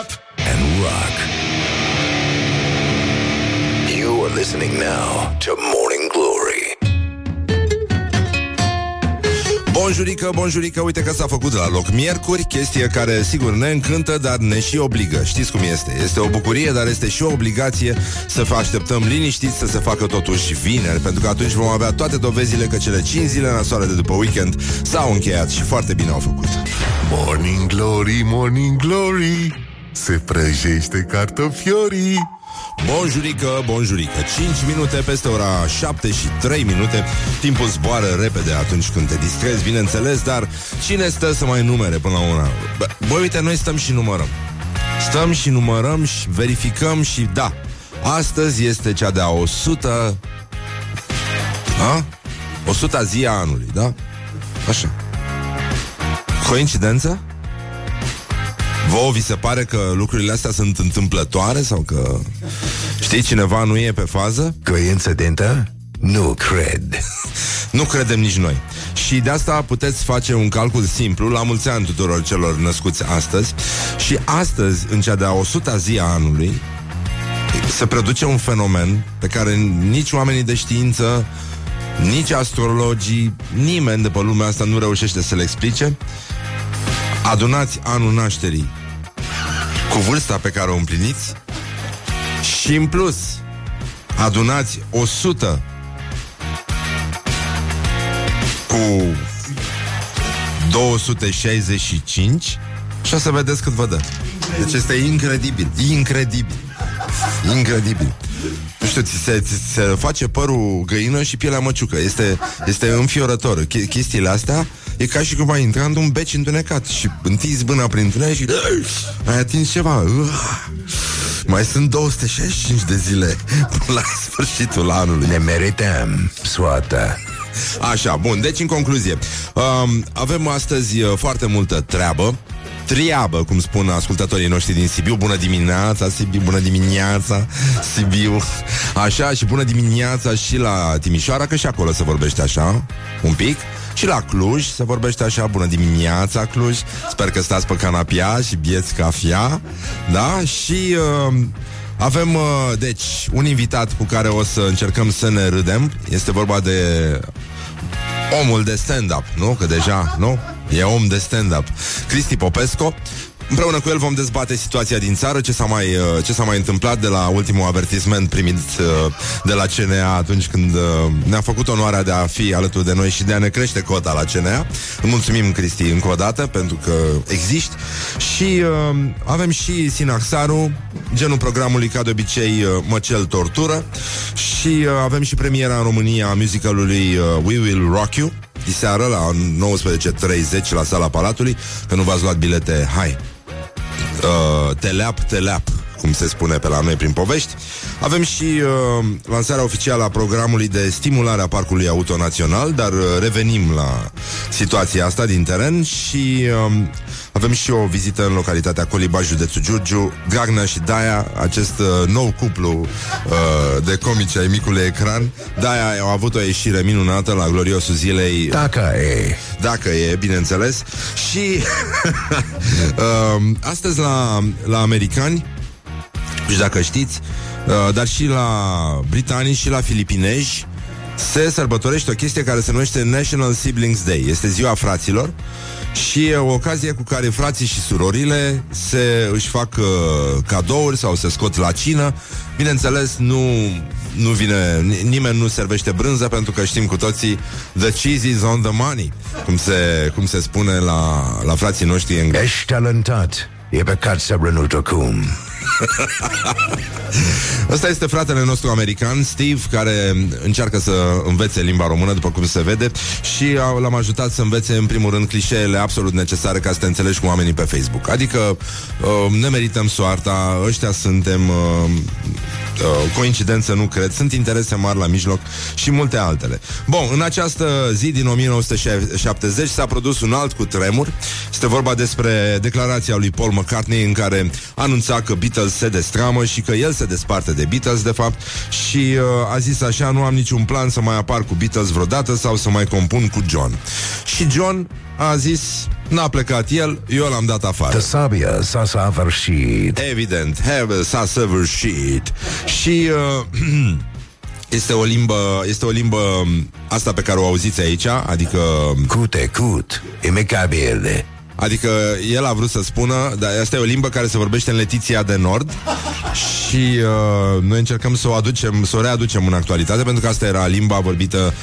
up and rock. You are listening now to Morning Glory. Bonjurică, bonjurică, uite că s-a făcut la loc miercuri, chestie care sigur ne încântă, dar ne și obligă. Știți cum este? Este o bucurie, dar este și o obligație să așteptăm liniștiți să se facă totuși vineri, pentru că atunci vom avea toate dovezile că cele 5 zile nasoare de după weekend s-au încheiat și foarte bine au făcut. Morning Glory, Morning Glory Se prăjește cartofiorii Bonjurică, bonjurică 5 minute peste ora 7 și 3 minute Timpul zboară repede atunci când te distrezi, bineînțeles Dar cine stă să mai numere până la una? Băi, uite, noi stăm și numărăm Stăm și numărăm și verificăm și da Astăzi este cea de-a 100 A? 100 zi a anului, da? Așa Coincidență? Vouă vi se pare că lucrurile astea sunt întâmplătoare sau că știi cineva nu e pe fază? Coincidentă? Nu cred. Nu credem nici noi. Și de asta puteți face un calcul simplu la mulți ani tuturor celor născuți astăzi. Și astăzi, în cea de-a 100 zi a anului, se produce un fenomen pe care nici oamenii de știință, nici astrologii, nimeni de pe lumea asta nu reușește să le explice. Adunați anul nașterii cu vârsta pe care o împliniți și în plus adunați 100 cu 265 și o să vedeți cât vă dă. Deci este incredibil, incredibil, incredibil. Nu știu, ți se, ți se face părul găină și pielea măciucă. Este, este înfiorător. Ch- chestiile astea e ca și cum ai intra într-un beci întunecat și întinzi mâna prin întuneric și ai atins ceva. Mai sunt 265 de zile până la sfârșitul anului. Ne merităm soata. Așa, bun, deci în concluzie um, Avem astăzi uh, foarte multă treabă Triabă, cum spun ascultătorii noștri din Sibiu Bună dimineața, Sibiu, bună dimineața Sibiu Așa, și bună dimineața și la Timișoara Că și acolo se vorbește așa Un pic și la Cluj se vorbește așa Bună dimineața Cluj Sper că stați pe canapia și bieți cafea Da? Și uh, avem, uh, deci, un invitat cu care o să încercăm să ne râdem Este vorba de omul de stand-up, nu? Că deja, nu? E om de stand-up. Cristi Popesco. Împreună cu el vom dezbate situația din țară, ce s-a mai, uh, ce s-a mai întâmplat de la ultimul avertisment primit uh, de la CNA atunci când uh, ne-a făcut onoarea de a fi alături de noi și de a ne crește cota la CNA. Îmi mulțumim, Cristi, încă o dată, pentru că existi. Și uh, avem și Sinaxaru, genul programului, ca de obicei, uh, Măcel Tortură. Și uh, avem și premiera în România a musicalului uh, We Will Rock You, diseară la 19.30 la sala Palatului. Că nu v-ați luat bilete, hai! Uh, teleap, teleap cum se spune pe la noi prin povești. Avem și uh, lansarea oficială a programului de stimulare a Parcului Auto Național, dar uh, revenim la situația asta din teren și uh, avem și o vizită în localitatea Coliba, județul Giurgiu, Gagnea și Daia, acest uh, nou cuplu uh, de comici ai micului ecran. Daia au avut o ieșire minunată la gloriosul zilei. Dacă e. Dacă e, bineînțeles. Și uh, astăzi la, la americani, și dacă știți, uh, dar și la britanii și la filipinezi, se sărbătorește o chestie care se numește National Siblings Day. Este ziua fraților și e o ocazie cu care frații și surorile se își fac uh, cadouri sau se scot la cină. Bineînțeles, nu, nu vine, nimeni nu servește brânză pentru că știm cu toții the cheese is on the money, cum se, cum se spune la, la frații noștri englezi. Ești talentat. E păcat să rănut acum. Ăsta este fratele nostru american, Steve, care încearcă să învețe limba română, după cum se vede, și l-am ajutat să învețe, în primul rând, clișeele absolut necesare ca să te înțelegi cu oamenii pe Facebook. Adică uh, ne merităm soarta, ăștia suntem, uh, uh, coincidență nu cred, sunt interese mari la mijloc și multe altele. Bun, în această zi din 1970 s-a produs un alt cu tremur. Este vorba despre declarația lui Paul McCartney în care anunța că Beatles Beatles se destramă și că el se desparte de Beatles, de fapt, și uh, a zis așa, nu am niciun plan să mai apar cu Beatles vreodată sau să mai compun cu John. Și John a zis, n-a plecat el, eu l-am dat afară. The sabia s-a săvârșit. Evident, have, s-a săvârșit. Și uh, este o limbă, este o limbă um, asta pe care o auziți aici, adică Cute, cut, impecabil. Adică el a vrut să spună, dar asta e o limbă care se vorbește în Letiția de Nord. Și uh, noi încercăm să o aducem, să o readucem în actualitate, pentru că asta era limba vorbită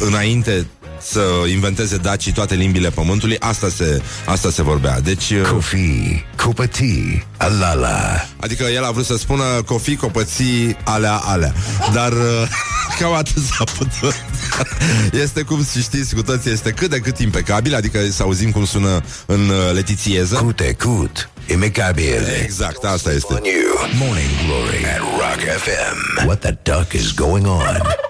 înainte să inventeze dacii toate limbile pământului, asta se, asta se vorbea. Deci, uh, Cofi, cupătii, alala. adică el a vrut să spună cofi, copății, alea, alea. Dar uh, cam atât s-a putut. Este cum și știți cu toții, este cât de cât impecabil, adică să auzim cum sună în uh, letițieză. Cute, cut, impecabil. Exact, asta este. On you. Morning Glory at Rock FM. What the duck is going on?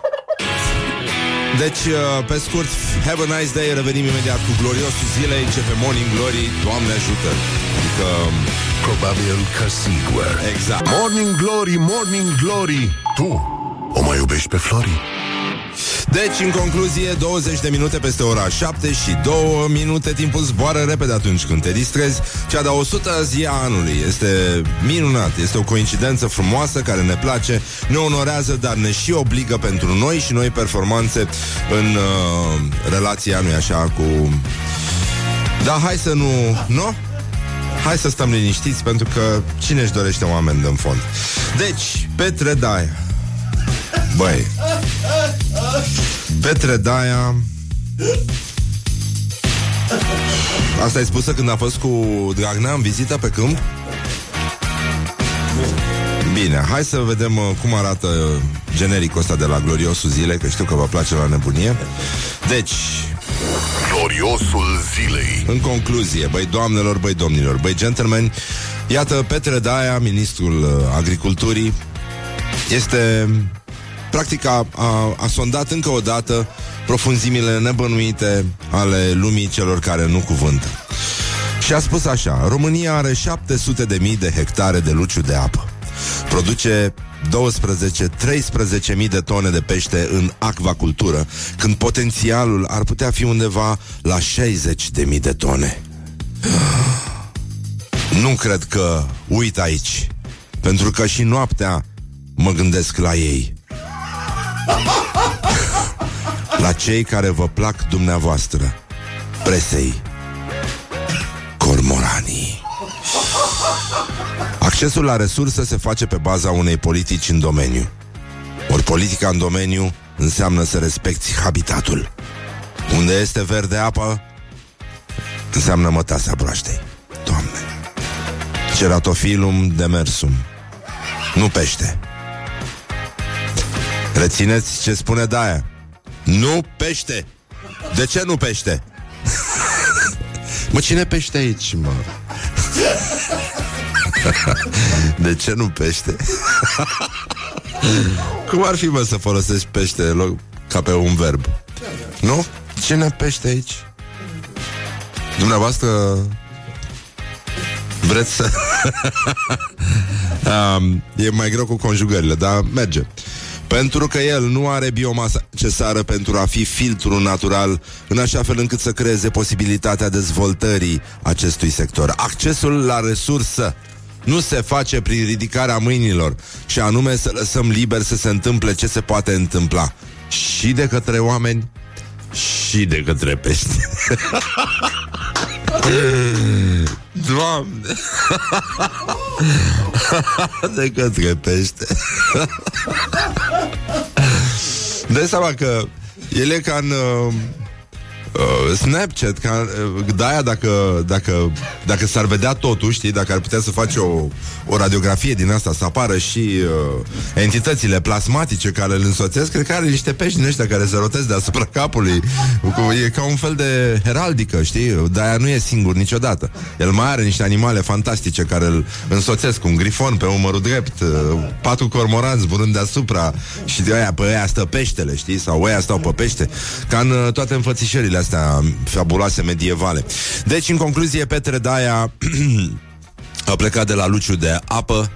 Deci, uh, pe scurt, have a nice day, revenim imediat cu gloriosul zilei, începe Morning Glory, Doamne ajută. Adică, Probabil că sigur. exact. Morning Glory, Morning Glory Tu o mai iubești pe Flori? Deci, în concluzie, 20 de minute peste ora 7 și 2 minute timpul zboară repede atunci când te distrezi. Cea de 100 zi a anului este minunat, este o coincidență frumoasă care ne place, ne onorează, dar ne și obligă pentru noi și noi performanțe în uh, relația, nu așa, cu... Da, hai să nu... Nu? Hai să stăm liniștiți pentru că cine își dorește oameni în fond. Deci, Petre Daia. Băi, Petre Daia Asta ai spusă când a fost cu Dragnea în vizită pe câmp? Bine, hai să vedem uh, cum arată uh, genericul ăsta de la Gloriosul Zile, că știu că vă place la nebunie. Deci, Gloriosul zilei în concluzie, băi doamnelor, băi domnilor, băi gentlemen, iată Petre Daia, ministrul uh, agriculturii, este practic a, a, a sondat încă o dată profunzimile nebănuite ale lumii celor care nu cuvântă. Și a spus așa, România are 700 de mii de hectare de luciu de apă. Produce 12-13 mii de tone de pește în acvacultură, când potențialul ar putea fi undeva la 60 de mii de tone. Nu cred că uit aici, pentru că și noaptea mă gândesc la ei. La cei care vă plac dumneavoastră, presei, cormoranii. Accesul la resurse se face pe baza unei politici în domeniu. Ori politica în domeniu înseamnă să respecti habitatul. Unde este verde apă, înseamnă mătasea broaștei. Doamne! Ceratofilum demersum. Nu pește. Rețineți ce spune Daia. Nu pește. De ce nu pește? mă, cine pește aici, mă? De ce nu pește? Cum ar fi, mă, să folosești pește în loc, ca pe un verb? Nu? Cine pește aici? Dumneavoastră vreți să... um, e mai greu cu conjugările, dar merge. Pentru că el nu are biomasa necesară pentru a fi filtru natural, în așa fel încât să creeze posibilitatea dezvoltării acestui sector. Accesul la resursă nu se face prin ridicarea mâinilor, și anume să lăsăm liber să se întâmple ce se poate întâmpla. Și de către oameni, și de către pești. Doamne! de către pește. Dai seama că el e ca în uh, uh, Snapchat, ca, uh, de-aia dacă, dacă, dacă s-ar vedea totul, știi, dacă ar putea să face o, o radiografie din asta, să apară și uh, entitățile plasmatice care îl însoțesc, cred că are niște pești din ăștia care se rotesc deasupra capului. Cu- E ca un fel de heraldică, știi? De-aia nu e singur niciodată. El mai are niște animale fantastice care îl însoțesc, un grifon pe umărul drept, uh, patru cormoranți zburând deasupra și de aia pe aia stă peștele, știi? Sau aia stau pe pește, ca în uh, toate înfățișările astea fabuloase medievale. Deci, în concluzie, Petre Daia a plecat de la Luciu de apă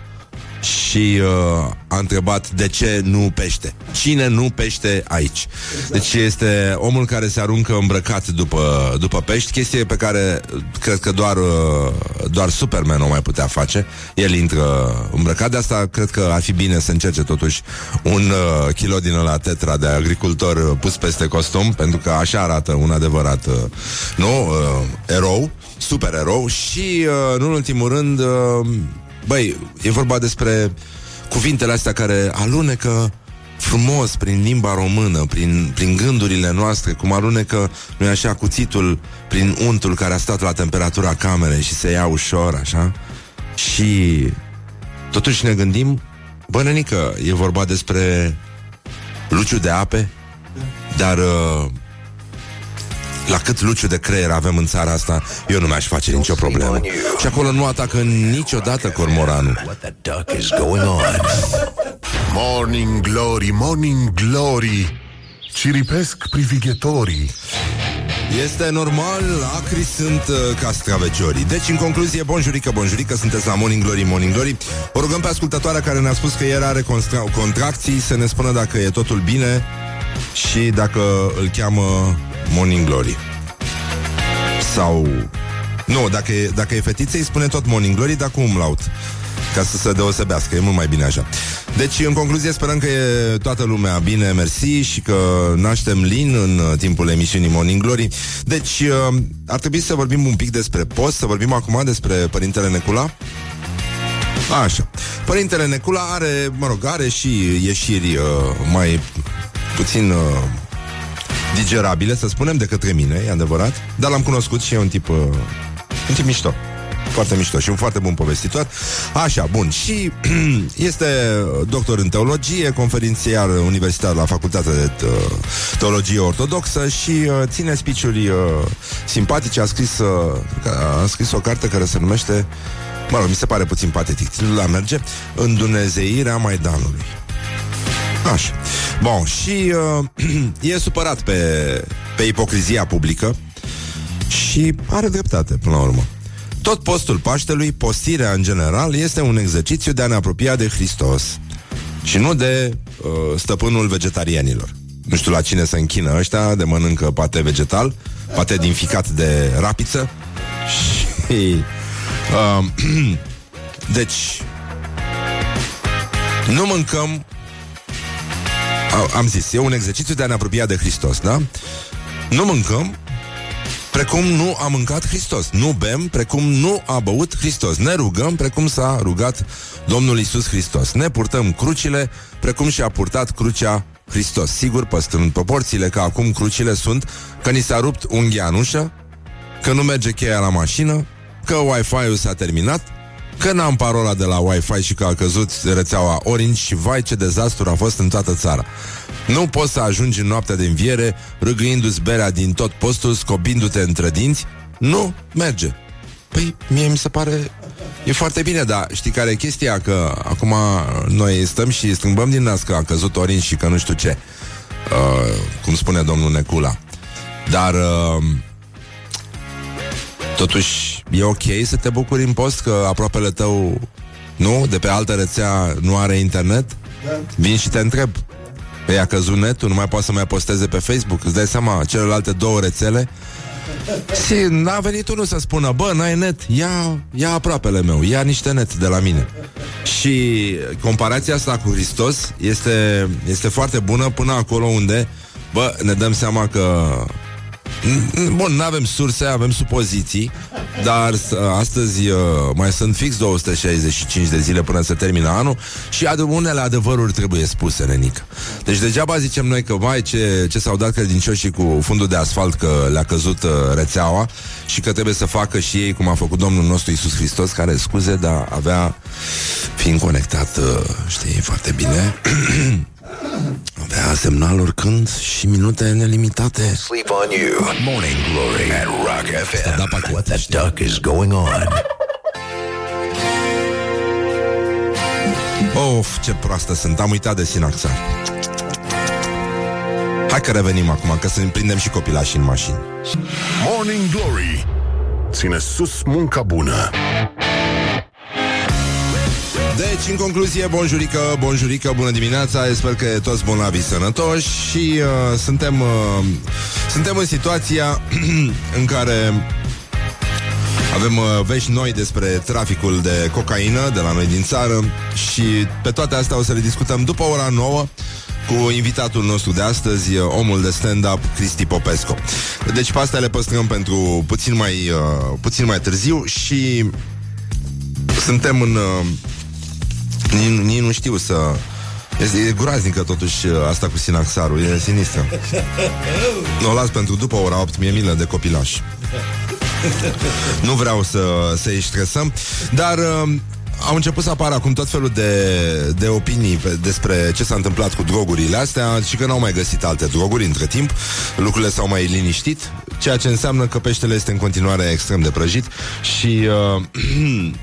și uh, a întrebat de ce nu pește. Cine nu pește aici? Deci este omul care se aruncă îmbrăcat după, după pești, chestie pe care cred că doar, uh, doar Superman o mai putea face. El intră îmbrăcat, de asta cred că ar fi bine să încerce totuși un uh, kilo din la tetra de agricultor uh, pus peste costum, pentru că așa arată un adevărat uh, nu, uh, erou, super erou și, uh, în ultimul rând, uh, Băi, e vorba despre cuvintele astea care alunecă frumos prin limba română, prin, prin gândurile noastre, cum alunecă, nu așa, cuțitul prin untul care a stat la temperatura camerei și se ia ușor, așa. Și totuși ne gândim, bă, nenică, e vorba despre luciu de ape, dar uh, la cât luciu de creier avem în țara asta, eu nu mi-aș face nicio problemă. Și acolo nu atacă niciodată cormoranul. What the duck is going on? Morning Glory, Morning Glory Ciripesc privighetorii Este normal, acri sunt uh, castraveciorii. Deci, în concluzie, bonjurică, bonjurică, sunteți la Morning Glory, Morning Glory. O rugăm pe ascultătoarea care ne-a spus că ieri are constra- contracții să ne spună dacă e totul bine și dacă îl cheamă Morning Glory. Sau... Nu, dacă e, dacă e fetiță, îi spune tot Morning Glory, dar cu umlaut. Ca să se deosebească, e mult mai bine așa. Deci, în concluzie, sperăm că e toată lumea bine, mersi și că naștem lin în uh, timpul emisiunii Morning Glory. Deci, uh, ar trebui să vorbim un pic despre post, să vorbim acum despre Părintele Necula. Așa. Părintele Necula are, mă rog, are și ieșiri uh, mai puțin uh, digerabile, să spunem, de către mine, e adevărat, dar l-am cunoscut și e un tip, uh, un tip mișto. Foarte mișto și un foarte bun povestitor. Așa, bun. Și este doctor în teologie, conferențiar universitar la Facultatea de uh, Teologie Ortodoxă și uh, ține spiciuri uh, simpatice. A scris, uh, a scris o carte care se numește Mă rog, mi se pare puțin patetic Titlul la merge Îndunezeirea Maidanului Așa. Bun, și uh, e supărat pe, pe ipocrizia publică și are dreptate, până la urmă. Tot postul Paștelui, postirea în general, este un exercițiu de a ne apropia de Hristos și nu de uh, stăpânul vegetarianilor. Nu știu la cine se închină ăștia de mănâncă pate vegetal, pate din ficat de rapiță și... Uh, deci, nu mâncăm a- am zis, e un exercițiu de a ne apropia de Hristos, da? Nu mâncăm precum nu a mâncat Hristos. Nu bem precum nu a băut Hristos. Ne rugăm precum s-a rugat Domnul Isus Hristos. Ne purtăm crucile precum și-a purtat crucea Hristos. Sigur, păstrând proporțiile că acum crucile sunt că ni s-a rupt unghia în ușă, că nu merge cheia la mașină, că Wi-Fi-ul s-a terminat, că n-am parola de la Wi-Fi și că a căzut rețeaua Orange și vai ce dezastru a fost în toată țara. Nu poți să ajungi în noaptea de înviere râgâindu-ți berea din tot postul, scobindu-te între dinți. Nu merge. Păi, mie mi se pare... E foarte bine, dar știi care e chestia? Că acum noi stăm și strâmbăm din nas că a căzut Orange și că nu știu ce. Uh, cum spune domnul Necula. Dar... Uh, Totuși, e ok să te bucuri în post că aproapele tău, nu, de pe altă rețea nu are internet? Da. Vin și te întreb. Păi a căzut netul, nu mai poate să mai posteze pe Facebook Îți dai seama, celelalte două rețele Și n-a venit unul să spună Bă, n-ai net, ia, ia aproapele meu Ia niște net de la mine Și comparația asta cu Hristos Este, este foarte bună până acolo unde Bă, ne dăm seama că Bun, nu avem surse, avem supoziții Dar uh, astăzi uh, mai sunt fix 265 de zile până se termină anul Și ad- unele adevăruri trebuie spuse, nenică Deci degeaba zicem noi că Vai, ce, ce s-au dat credincioșii cu fundul de asfalt Că le-a căzut uh, rețeaua Și că trebuie să facă și ei Cum a făcut Domnul nostru Isus Hristos Care, scuze, dar avea Fiind conectat, uh, știi, foarte bine Avea semnal oricând și minute nelimitate Sleep on you. Morning Glory at Rock FM. Da, pachet. What the duck is going on? Of, ce proastă sunt, am uitat de Sinaxar Hai că revenim acum, că să ne prindem și copilașii în mașini Morning Glory Ține sus munca bună Deci, în concluzie, bonjurică, bonjurică, bună dimineața Sper că toți bolnavi sănătoși Și uh, suntem, uh, suntem în situația în care avem uh, vești noi despre traficul de cocaină de la noi din țară și pe toate astea o să le discutăm după ora 9 cu invitatul nostru de astăzi, uh, omul de stand-up, Cristi Popescu. Deci pe astea le păstrăm pentru puțin mai, uh, puțin mai târziu și suntem în... Uh, nici, nici nu știu să... Este, e groaznică totuși uh, asta cu sinaxarul, e sinistră. Nu o las pentru după ora 8, mie milă de copilaș. Nu vreau să, să-i stresăm, dar uh, au început să apară acum tot felul de, de opinii pe, despre ce s-a întâmplat cu drogurile astea și că n-au mai găsit alte droguri între timp. Lucrurile s-au mai liniștit, ceea ce înseamnă că peștele este în continuare extrem de prăjit și uh,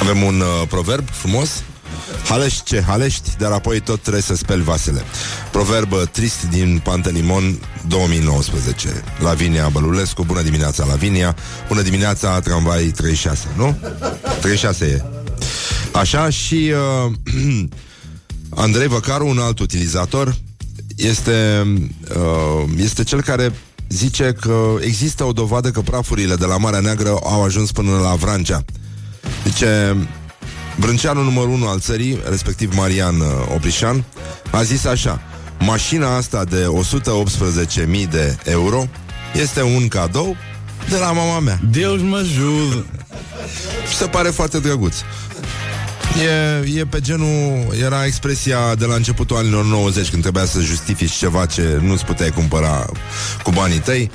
avem un uh, proverb frumos Halești ce halești, dar apoi tot trebuie să speli vasele. Proverb uh, trist din Pantelimon 2019. Lavinia Bălulescu, bună dimineața Lavinia, bună dimineața Tramvai 36, nu? 36 e. Așa și uh, Andrei Văcaru, un alt utilizator, este, uh, este cel care zice că există o dovadă că prafurile de la Marea Neagră au ajuns până la Vrancea. Zice, Brânceanul numărul 1 al țării, respectiv Marian uh, Oprișan, a zis așa Mașina asta de 118.000 de euro este un cadou de la mama mea. Deus mă ajută! Se pare foarte drăguț. E, e pe genul, era expresia de la începutul anilor 90 când trebuia să justifici ceva ce nu-ți puteai cumpăra cu banii tăi.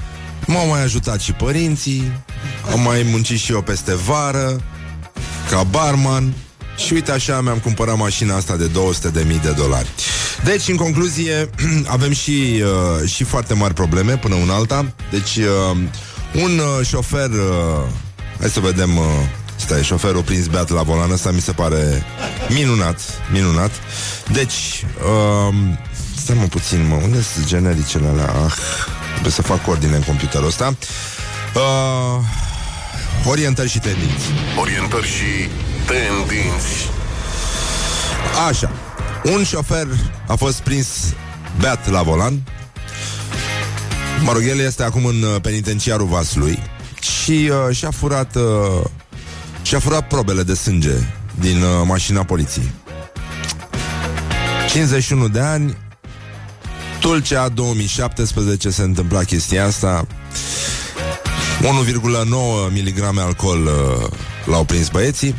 M-au mai ajutat și părinții, am mai muncit și eu peste vară, ca barman, și uite așa mi-am cumpărat mașina asta de 200.000 de dolari. Deci, în concluzie, avem și, uh, și foarte mari probleme până un alta. Deci, uh, un uh, șofer... Uh, hai să vedem... Uh, Stai, șoferul prins beat la volan Asta mi se pare minunat Minunat Deci uh, Stai mă puțin, mă Unde sunt genericele alea? Ah, trebuie să fac ordine în computerul ăsta uh, Orientări și tendinți Orientări și tendinți. Așa. Un șofer a fost prins beat la volan. Mă rog, el este acum în uh, penitenciarul Vaslui și uh, și-a furat uh, și-a furat probele de sânge din uh, mașina poliției. 51 de ani, Tulcea 2017 se întâmpla chestia asta 1,9 mg alcool uh, l-au prins băieții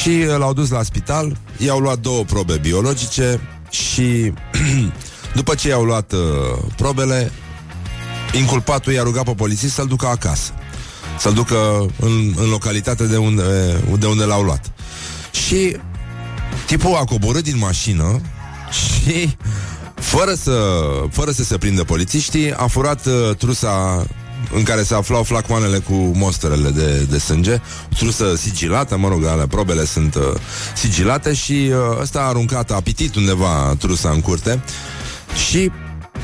și uh, l-au dus la spital, i-au luat două probe biologice și după ce i-au luat uh, probele, inculpatul i-a rugat pe polițist să-l ducă acasă. Să-l ducă în, în localitatea de unde, de unde l-au luat. Și tipul a coborât din mașină și fără să, fără să se prindă polițiștii, a furat uh, trusa în care se aflau flacmanele cu mostrele de, de sânge, o trusă sigilată, mă rog, ale probele sunt uh, sigilate și uh, ăsta a aruncat, a apitit undeva trusa în curte. Și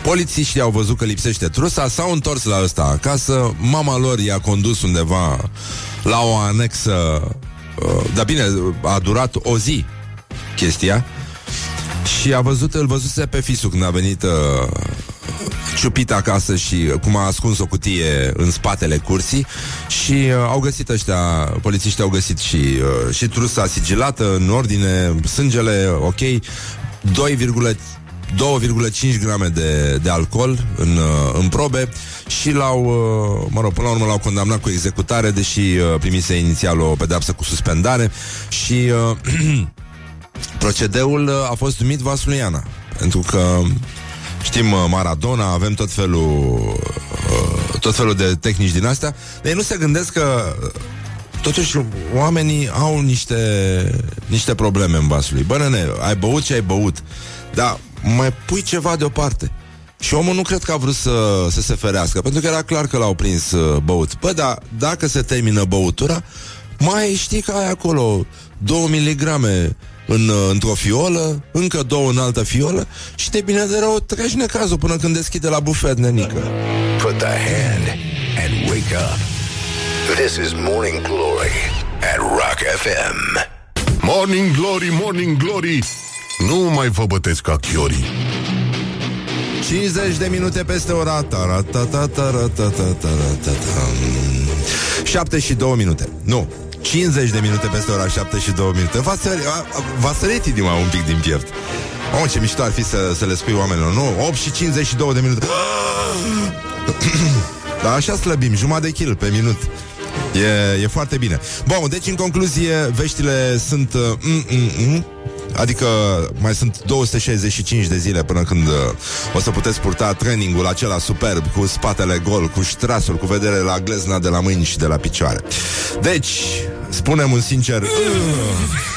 polițiștii au văzut că lipsește trusa, s-au întors la ăsta acasă, mama lor i-a condus undeva la o anexă, uh, dar bine, a durat o zi chestia, și a văzut, îl văzuse pe fisul când a venit uh, ciupit acasă și uh, cum a ascuns o cutie în spatele cursii și uh, au găsit ăștia, polițiștii au găsit și, uh, și trusa sigilată în ordine, sângele ok, 2, 2,5 grame de, de alcool în, uh, în probe și l-au, uh, mă rog, până la urmă l-au condamnat cu executare, deși uh, primise inițial o pedeapsă cu suspendare și uh, procedeul uh, a fost numit Vasluiana, pentru că Știm uh, Maradona, avem tot felul uh, tot felul de tehnici din astea. Dar nu se gândesc că uh, totuși oamenii au niște niște probleme în vasul lui. Bă, nene, ai băut ce ai băut, dar mai pui ceva deoparte. Și omul nu cred că a vrut să, să se ferească, pentru că era clar că l-au prins uh, băut. Bă, dar dacă se termină băutura, mai știi că ai acolo 2 miligrame în, uh, într-o fiolă, încă două în altă fiolă și de bine de rău treci necazul până când deschide la bufet, nenică. Put the hand and wake up. This is Morning Glory at Rock FM. Morning Glory, Morning Glory Nu mai vă bătesc ca chiorii 50 de minute peste ora 7 și 2 minute Nu, 50 de minute peste ora 7 și 2 minute. V-a sărit, v-a sărit inima un pic din piept Oh, ce mișto ar fi să, să le spui oamenilor Nu, 8 și 52 de minute. Dar așa slăbim, jumătate de kil pe minut. E, e foarte bine. Bun, deci în concluzie, veștile sunt uh, mm, mm, mm, Adică mai sunt 265 de zile până când uh, o să puteți purta trainingul acela superb cu spatele gol, cu ștrasul, cu vedere la glezna de la mâini și de la picioare. Deci, spunem un sincer, uh,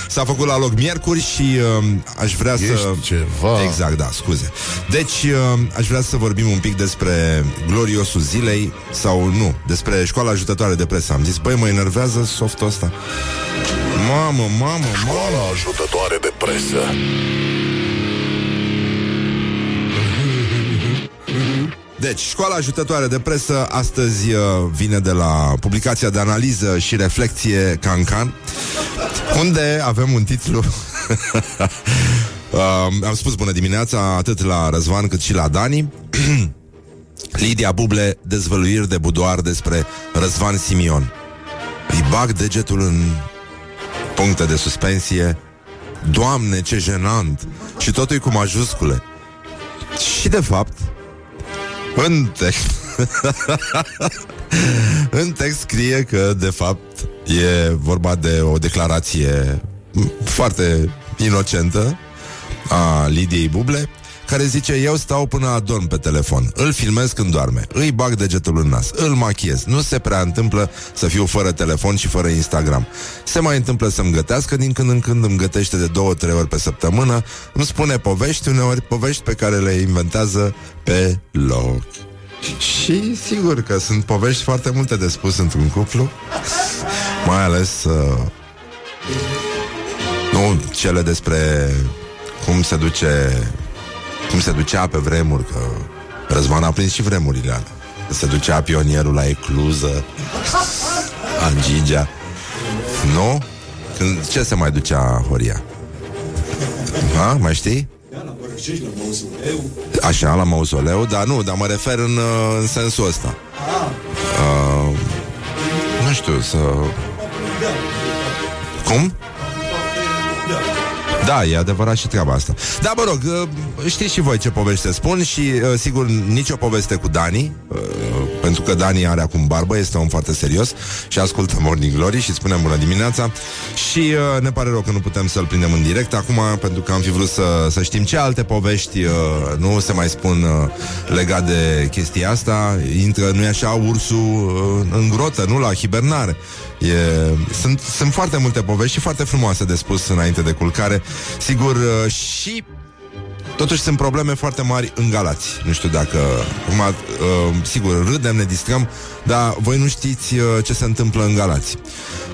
s-a făcut la loc miercuri și uh, aș vrea Ești să... ceva. Exact, da, scuze. Deci, uh, aș vrea să vorbim un pic despre gloriosul zilei sau nu, despre școala ajutătoare de presă. Am zis, băi, mă enervează softul ăsta. Mamă, mamă, mamă. Școala ajutătoare de presă Deci, școala ajutătoare de presă astăzi uh, vine de la publicația de analiză și reflexie Cancan, unde avem un titlu. Uh, Am spus bună dimineața atât la Răzvan cât și la Dani. Lidia Buble, dezvăluiri de budoar despre Răzvan Simion. Îi bag degetul în puncte de suspensie. Doamne, ce jenant! Și totul e cu majuscule. Și de fapt În text În text scrie că de fapt E vorba de o declarație Foarte inocentă A Lidiei Buble care zice, eu stau până adorm pe telefon, îl filmez când doarme, îi bag degetul în nas, îl machiez. Nu se prea întâmplă să fiu fără telefon și fără Instagram. Se mai întâmplă să-mi gătească din când în când, îmi gătește de două, trei ori pe săptămână, îmi spune povești, uneori povești pe care le inventează pe loc. Și sigur că sunt povești foarte multe de spus într-un cuplu, mai ales uh, nu cele despre cum se duce cum se ducea pe vremuri, că Răzvan a prins și vremurile alea. Că se ducea pionierul la Ecluză, Angigea. Nu? Când, ce se mai ducea Horia? Ha? Mai știi? Așa, la mausoleu, dar nu, dar mă refer în, uh, în sensul ăsta. Uh, nu știu, să... Cum? Da, e adevărat și treaba asta. Da, mă rog, uh, știți și voi ce poveste spun și, uh, sigur, nicio poveste cu Dani, uh, pentru că Dani are acum barbă, este un foarte serios și ascultă Morning Glory și spunem bună dimineața și ne pare rău că nu putem să-l prindem în direct acum, pentru că am fi vrut să, să știm ce alte povești nu se mai spun legat de chestia asta. Intră, nu-i așa, ursul în grotă, nu la hibernare. E, sunt, sunt foarte multe povești și foarte frumoase de spus înainte de culcare. Sigur, uh, și Totuși sunt probleme foarte mari în Galați. Nu știu dacă... Acum, uh, sigur, râdem, ne distrăm, dar voi nu știți uh, ce se întâmplă în Galați.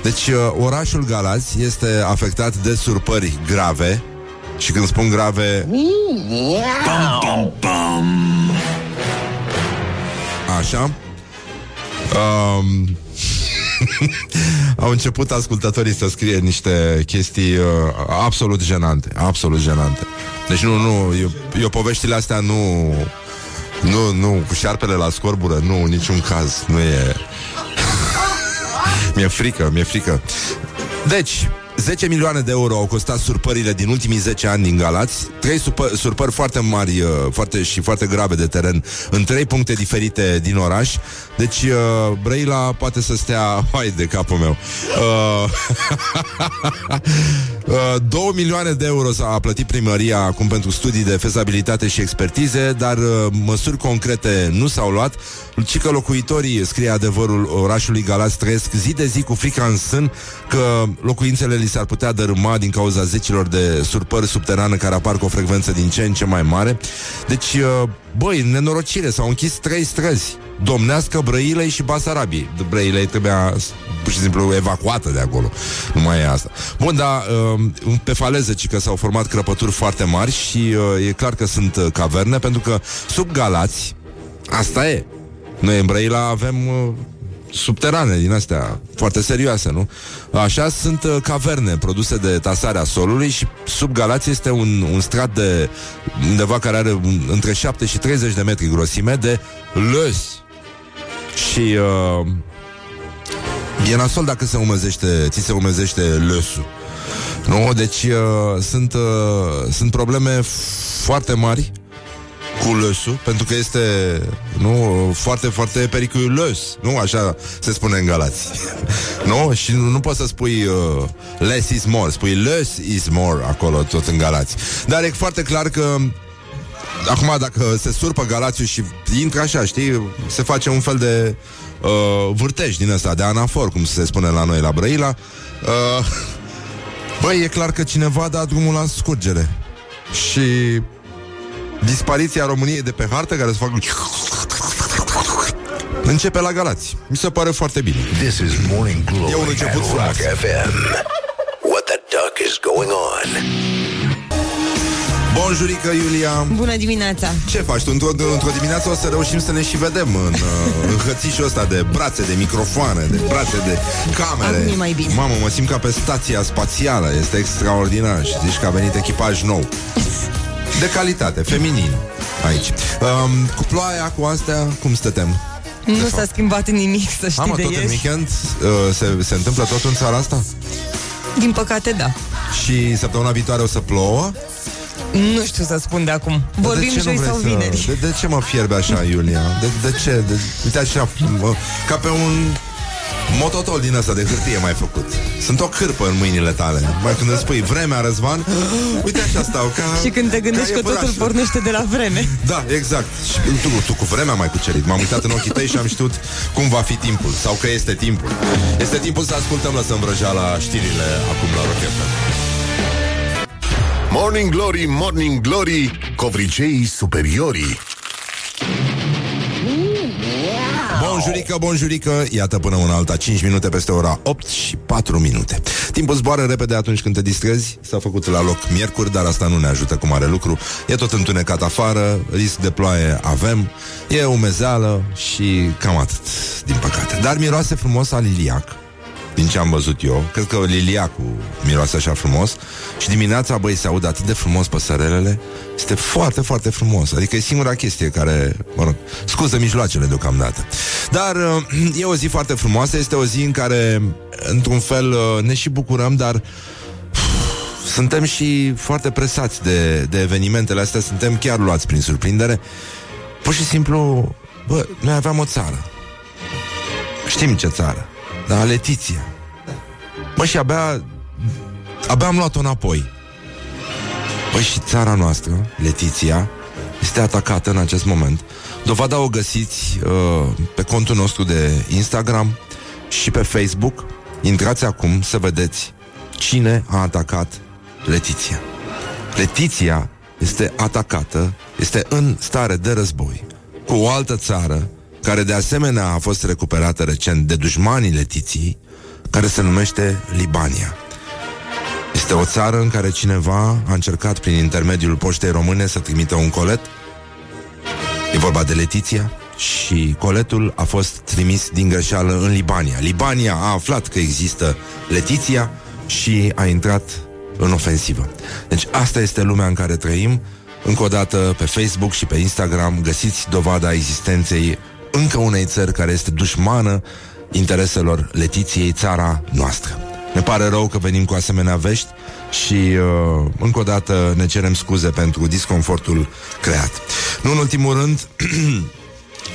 Deci, uh, orașul Galați este afectat de surpări grave și când spun grave... Pam, pam, pam. Așa. Um, au început ascultătorii să scrie niște chestii uh, absolut jenante, absolut jenante. Deci nu, nu, eu, eu poveștile astea nu, nu, nu, cu șarpele la scorbură, nu, niciun caz, nu e... mi-e frică, mi-e frică. Deci, 10 milioane de euro au costat surpările din ultimii 10 ani din Galați, trei surpă- surpări foarte mari uh, foarte și foarte grave de teren în trei puncte diferite din oraș. Deci uh, Brăila poate să stea hai de capul meu. Uh, uh, 2 milioane de euro s-a plătit primăria acum pentru studii de fezabilitate și expertize, dar uh, măsuri concrete nu s-au luat. Ci că locuitorii, scrie adevărul orașului Galați, trăiesc zi de zi cu frica în sân că locuințele li s-ar putea dărâma din cauza zecilor de surpări subterane care apar cu o frecvență din ce în ce mai mare. Deci, uh, băi, nenorocire, s-au închis trei străzi. Domnească Brăilei și Basarabiei. Brăilei trebuia pur și simplu evacuată de acolo. Nu mai e asta. Bun, dar uh, pe faleză, ci că s-au format crăpături foarte mari și uh, e clar că sunt uh, caverne, pentru că sub Galați, asta e. Noi în Brăila avem uh, subterane din astea foarte serioase, nu? Așa sunt uh, caverne produse de tasarea solului și sub Galați este un, un strat de undeva care are un, între 7 și 30 de metri grosime de lăs. Și uh, e nasol dacă se umezește, ți se umezește lăsul. Nu? Deci uh, sunt, uh, sunt probleme foarte mari cu lăsul, pentru că este nu, foarte, foarte periculos. Nu? Așa se spune în Galați. nu? Și nu, nu poți să spui uh, less is more, spui less is more acolo, tot în Galați. Dar e foarte clar că Acum, dacă se surpă Galațiu și intră așa, știi, se face un fel de uh, vârtej din ăsta, de anafor, cum se spune la noi la Brăila. Uh, băi, e clar că cineva a dat drumul la scurgere. Și dispariția României de pe hartă care se fac începe la Galați. Mi se pare foarte bine. This is Morning Glory E un început at frumos. Rock FM. What the duck is going on? Bonjurică, Iulia! Bună dimineața! Ce faci tu? Într-o, într-o dimineață o să reușim să ne și vedem în, uh, în hățișul ăsta de brațe, de microfoane, de brațe, de camere. Acum e mai bine. Mamă, mă simt ca pe stația spațială. Este extraordinar și zici că a venit echipaj nou. De calitate, feminin. Aici. Um, cu ploaia, cu astea, cum stătem? Nu s-a schimbat nimic, să știi Am de tot în ieri. weekend uh, se, se întâmplă tot în țara asta? Din păcate, da. Și săptămâna viitoare o să plouă? Nu știu să spun de acum. Vorbim de ce joi nu vrei sau să... vineri. De, de ce mă fierbe așa, Iulia? De, de ce? De, uite așa, mă, ca pe un mototol din ăsta de hârtie mai făcut. Sunt o cârpă în mâinile tale. Mai când îmi spui vremea, Răzvan, uite așa stau, ca Și când te gândești ca că totul iepurașul. pornește de la vreme. Da, exact. Și tu, tu cu vremea mai cucerit. M-am uitat în ochii tăi și am știut cum va fi timpul. Sau că este timpul. Este timpul să ascultăm Lăsăm vrăjeala știrile acum la Rock FM. Morning Glory, Morning Glory Covriceii superiorii Bonjurică, bonjurică, iată până una alta 5 minute peste ora 8 și 4 minute. Timpul zboară repede atunci când te distrezi. S-a făcut la loc miercuri, dar asta nu ne ajută cu mare lucru. E tot întunecat afară, risc de ploaie avem E umezeală și cam atât, din păcate. Dar miroase frumos a liliac din ce am văzut eu, cred că liliacul miroase așa frumos și dimineața, băi, se aud atât de frumos păsărelele, este foarte, foarte frumos. Adică e singura chestie care, mă rog, scuză mijloacele deocamdată. Dar uh, e o zi foarte frumoasă, este o zi în care, într-un fel, uh, ne și bucurăm, dar uf, suntem și foarte presați de, de evenimentele astea, suntem chiar luați prin surprindere. Pur și simplu, bă, noi aveam o țară. Știm ce țară. Da, Letiția. Mă, și abia Abia am luat-o înapoi. Păi și țara noastră, Letiția Este atacată în acest moment. Dovada o găsiți uh, Pe contul nostru de Instagram Și pe Facebook. Intrați acum să vedeți Cine a atacat Letiția. Letiția este atacată Este în stare de război Cu o altă țară Care de asemenea a fost recuperată recent De dușmanii Letiției Care se numește Libania este o țară în care cineva a încercat prin intermediul poștei române să trimită un colet. E vorba de Letiția și coletul a fost trimis din greșeală în Libania. Libania a aflat că există Letiția și a intrat în ofensivă. Deci asta este lumea în care trăim. Încă o dată pe Facebook și pe Instagram găsiți dovada existenței încă unei țări care este dușmană intereselor Letiției, țara noastră. Ne pare rău că venim cu asemenea vești și uh, încă o dată ne cerem scuze pentru disconfortul creat. Nu în ultimul rând, Bă,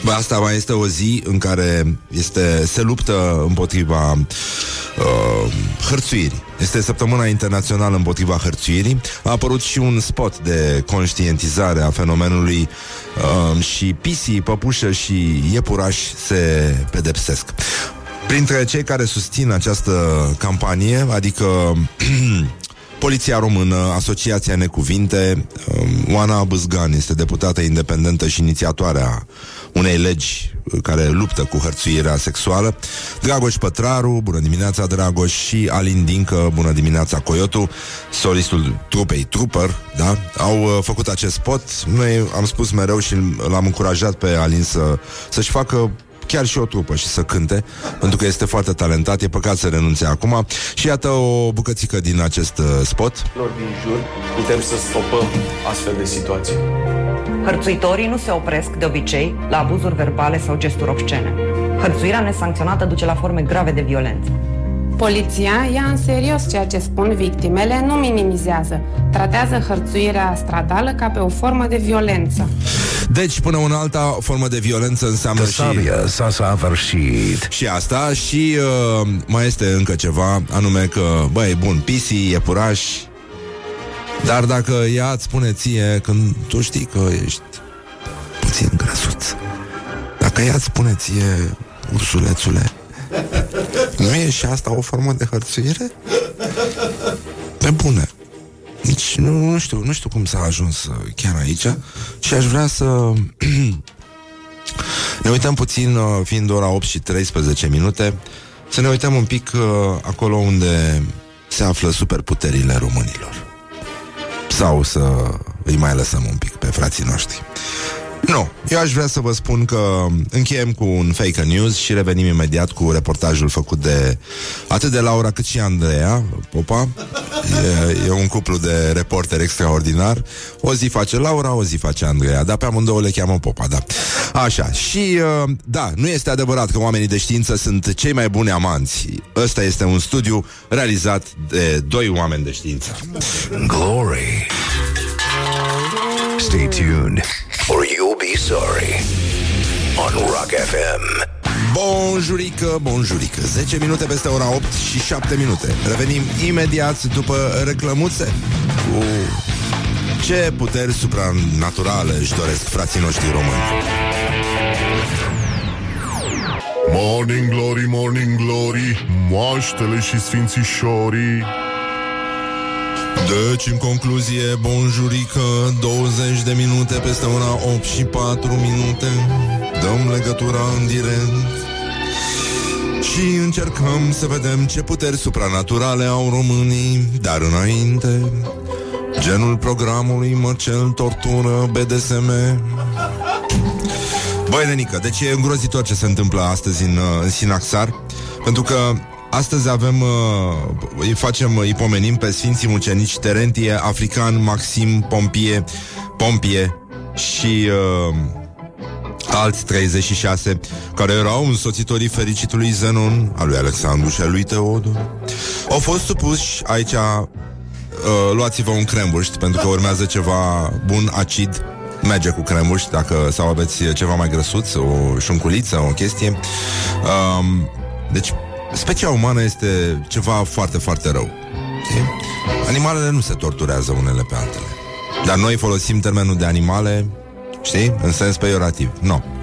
asta mai este o zi în care este, se luptă împotriva uh, hărțuirii. Este săptămâna internațională împotriva hărțuirii. A apărut și un spot de conștientizare a fenomenului uh, și pisii, păpușă și iepuraș se pedepsesc. Printre cei care susțin această campanie, adică Poliția Română, Asociația Necuvinte, um, Oana Bâzgan este deputată independentă și inițiatoarea unei legi care luptă cu hărțuirea sexuală. Dragoș Pătraru, bună dimineața Dragoș și Alin Dincă, bună dimineața Coyotu, solistul trupei Trooper, da? Au uh, făcut acest spot. Noi am spus mereu și l-am încurajat pe Alin să, să-și facă chiar și o trupă și să cânte, pentru că este foarte talentat, e păcat să renunțe acum. Și iată o bucățică din acest uh, spot. din jur, putem să stopăm astfel de situații. Hărțuitorii nu se opresc, de obicei, la abuzuri verbale sau gesturi obscene. Hărțuirea nesancționată duce la forme grave de violență. Poliția ia în serios ceea ce spun victimele, nu minimizează. Tratează hărțuirea stradală ca pe o formă de violență. Deci, până una alta, formă de violență înseamnă The și... sabia s-a săvârșit. Și asta și uh, mai este încă ceva, anume că, băi, bun, pisi, e puraș, dar dacă ea îți spune ție când tu știi că ești puțin grăsuț, dacă ea îți spune ție, ursulețule, nu e și asta o formă de hărțuire? Pe bune. Nici nu, nu știu, nu știu cum s-a ajuns uh, chiar aici și aș vrea să ne uităm puțin, uh, fiind ora 8 și 13 minute, să ne uităm un pic uh, acolo unde se află superputerile românilor. Sau să îi mai lăsăm un pic pe frații noștri. Nu, eu aș vrea să vă spun că încheiem cu un fake news și revenim imediat cu reportajul făcut de atât de Laura cât și Andreea Popa. E, e un cuplu de reporteri extraordinar. O zi face Laura, o zi face Andreea, dar pe amândouă le cheamă Popa, da. Așa, și uh, da, nu este adevărat că oamenii de știință sunt cei mai buni amanți. Ăsta este un studiu realizat de doi oameni de știință. Glory. Stay tuned, or you'll be sorry. On Rock FM. Bonjurică, bonjurică. 10 minute peste ora 8 și 7 minute. Revenim imediat după reclămuțe. Cu ce puteri supranaturale își doresc frații noștri români. Morning Glory, Morning Glory Moaștele și sfințișorii Deci, în concluzie, bonjurică 20 de minute peste ora 8 și 4 minute. Dăm legătura în direct Și încercăm să vedem ce puteri supranaturale au românii. Dar înainte Genul programului Măcel, Tortură, BDSM Băi, Nenică, deci e îngrozitor ce se întâmplă astăzi în, uh, în Sinaxar? Pentru că astăzi avem, uh, îi facem, îi pomenim pe Sfinții Mucenici Terentie, African, Maxim, Pompie, Pompie și uh, alți 36 care erau însoțitorii fericitului Zenon, al lui Alexandru și al lui Teodor. Au fost supuși aici uh, luați-vă un crembuști pentru că urmează ceva bun, acid merge cu crembuști dacă sau aveți ceva mai grăsuț, o șunculiță, o chestie. Um, deci, specia umană este ceva foarte, foarte rău. știi? Animalele nu se torturează unele pe altele. Dar noi folosim termenul de animale, știi, în sens peiorativ. Nu. No.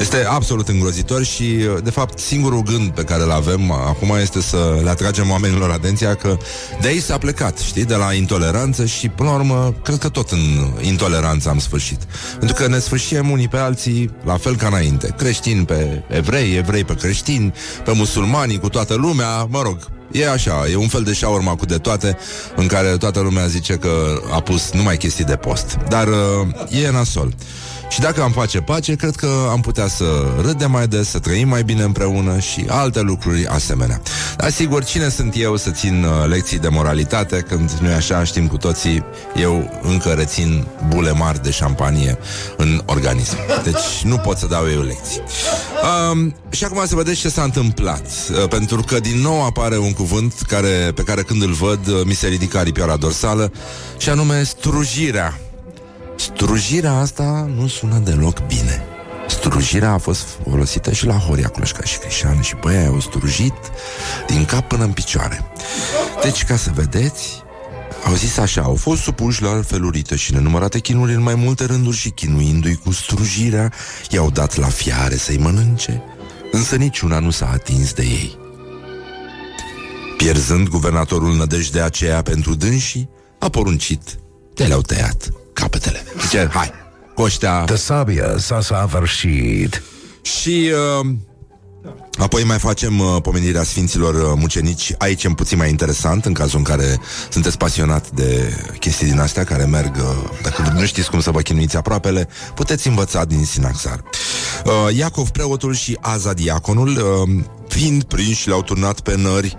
Este absolut îngrozitor și, de fapt, singurul gând pe care îl avem acum este să le atragem oamenilor atenția că de aici s-a plecat, știi, de la intoleranță și, până la urmă, cred că tot în intoleranță am sfârșit. Pentru că ne sfârșim unii pe alții la fel ca înainte. Creștini pe evrei, evrei pe creștini, pe musulmani, cu toată lumea, mă rog, E așa, e un fel de șaurma cu de toate În care toată lumea zice că a pus numai chestii de post Dar uh, e nasol și dacă am face pace, cred că am putea să râdem mai des, să trăim mai bine împreună și alte lucruri asemenea. Dar sigur, cine sunt eu să țin uh, lecții de moralitate când nu e așa, știm cu toții, eu încă rețin bule mari de șampanie în organism. Deci nu pot să dau eu lecții. Um, și acum să vedeți ce s-a întâmplat. Uh, pentru că din nou apare un cuvânt care, pe care când îl văd uh, mi se ridică aripioara dorsală și anume strujirea. Strujirea asta nu sună deloc bine. Strujirea a fost folosită și la Horia Cloșca și Crișan și băia au strujit din cap până în picioare. Deci, ca să vedeți, au zis așa, au fost supuși la felurite și nenumărate chinuri în mai multe rânduri și chinuindu-i cu strujirea, i-au dat la fiare să-i mănânce, însă niciuna nu s-a atins de ei. Pierzând guvernatorul nădejdea aceea pentru dânsii, a poruncit de le-au tăiat capetele. Zice, hai, cu ăștia... The sabia s-a săvârșit. Și uh, Apoi mai facem uh, pomenirea Sfinților uh, Mucenici Aici e puțin mai interesant În cazul în care sunteți pasionat de chestii din astea Care merg, uh, dacă nu știți cum să vă chinuiți aproapele Puteți învăța din Sinaxar uh, Iacov preotul și Aza diaconul uh, Fiind prinși le-au turnat pe nări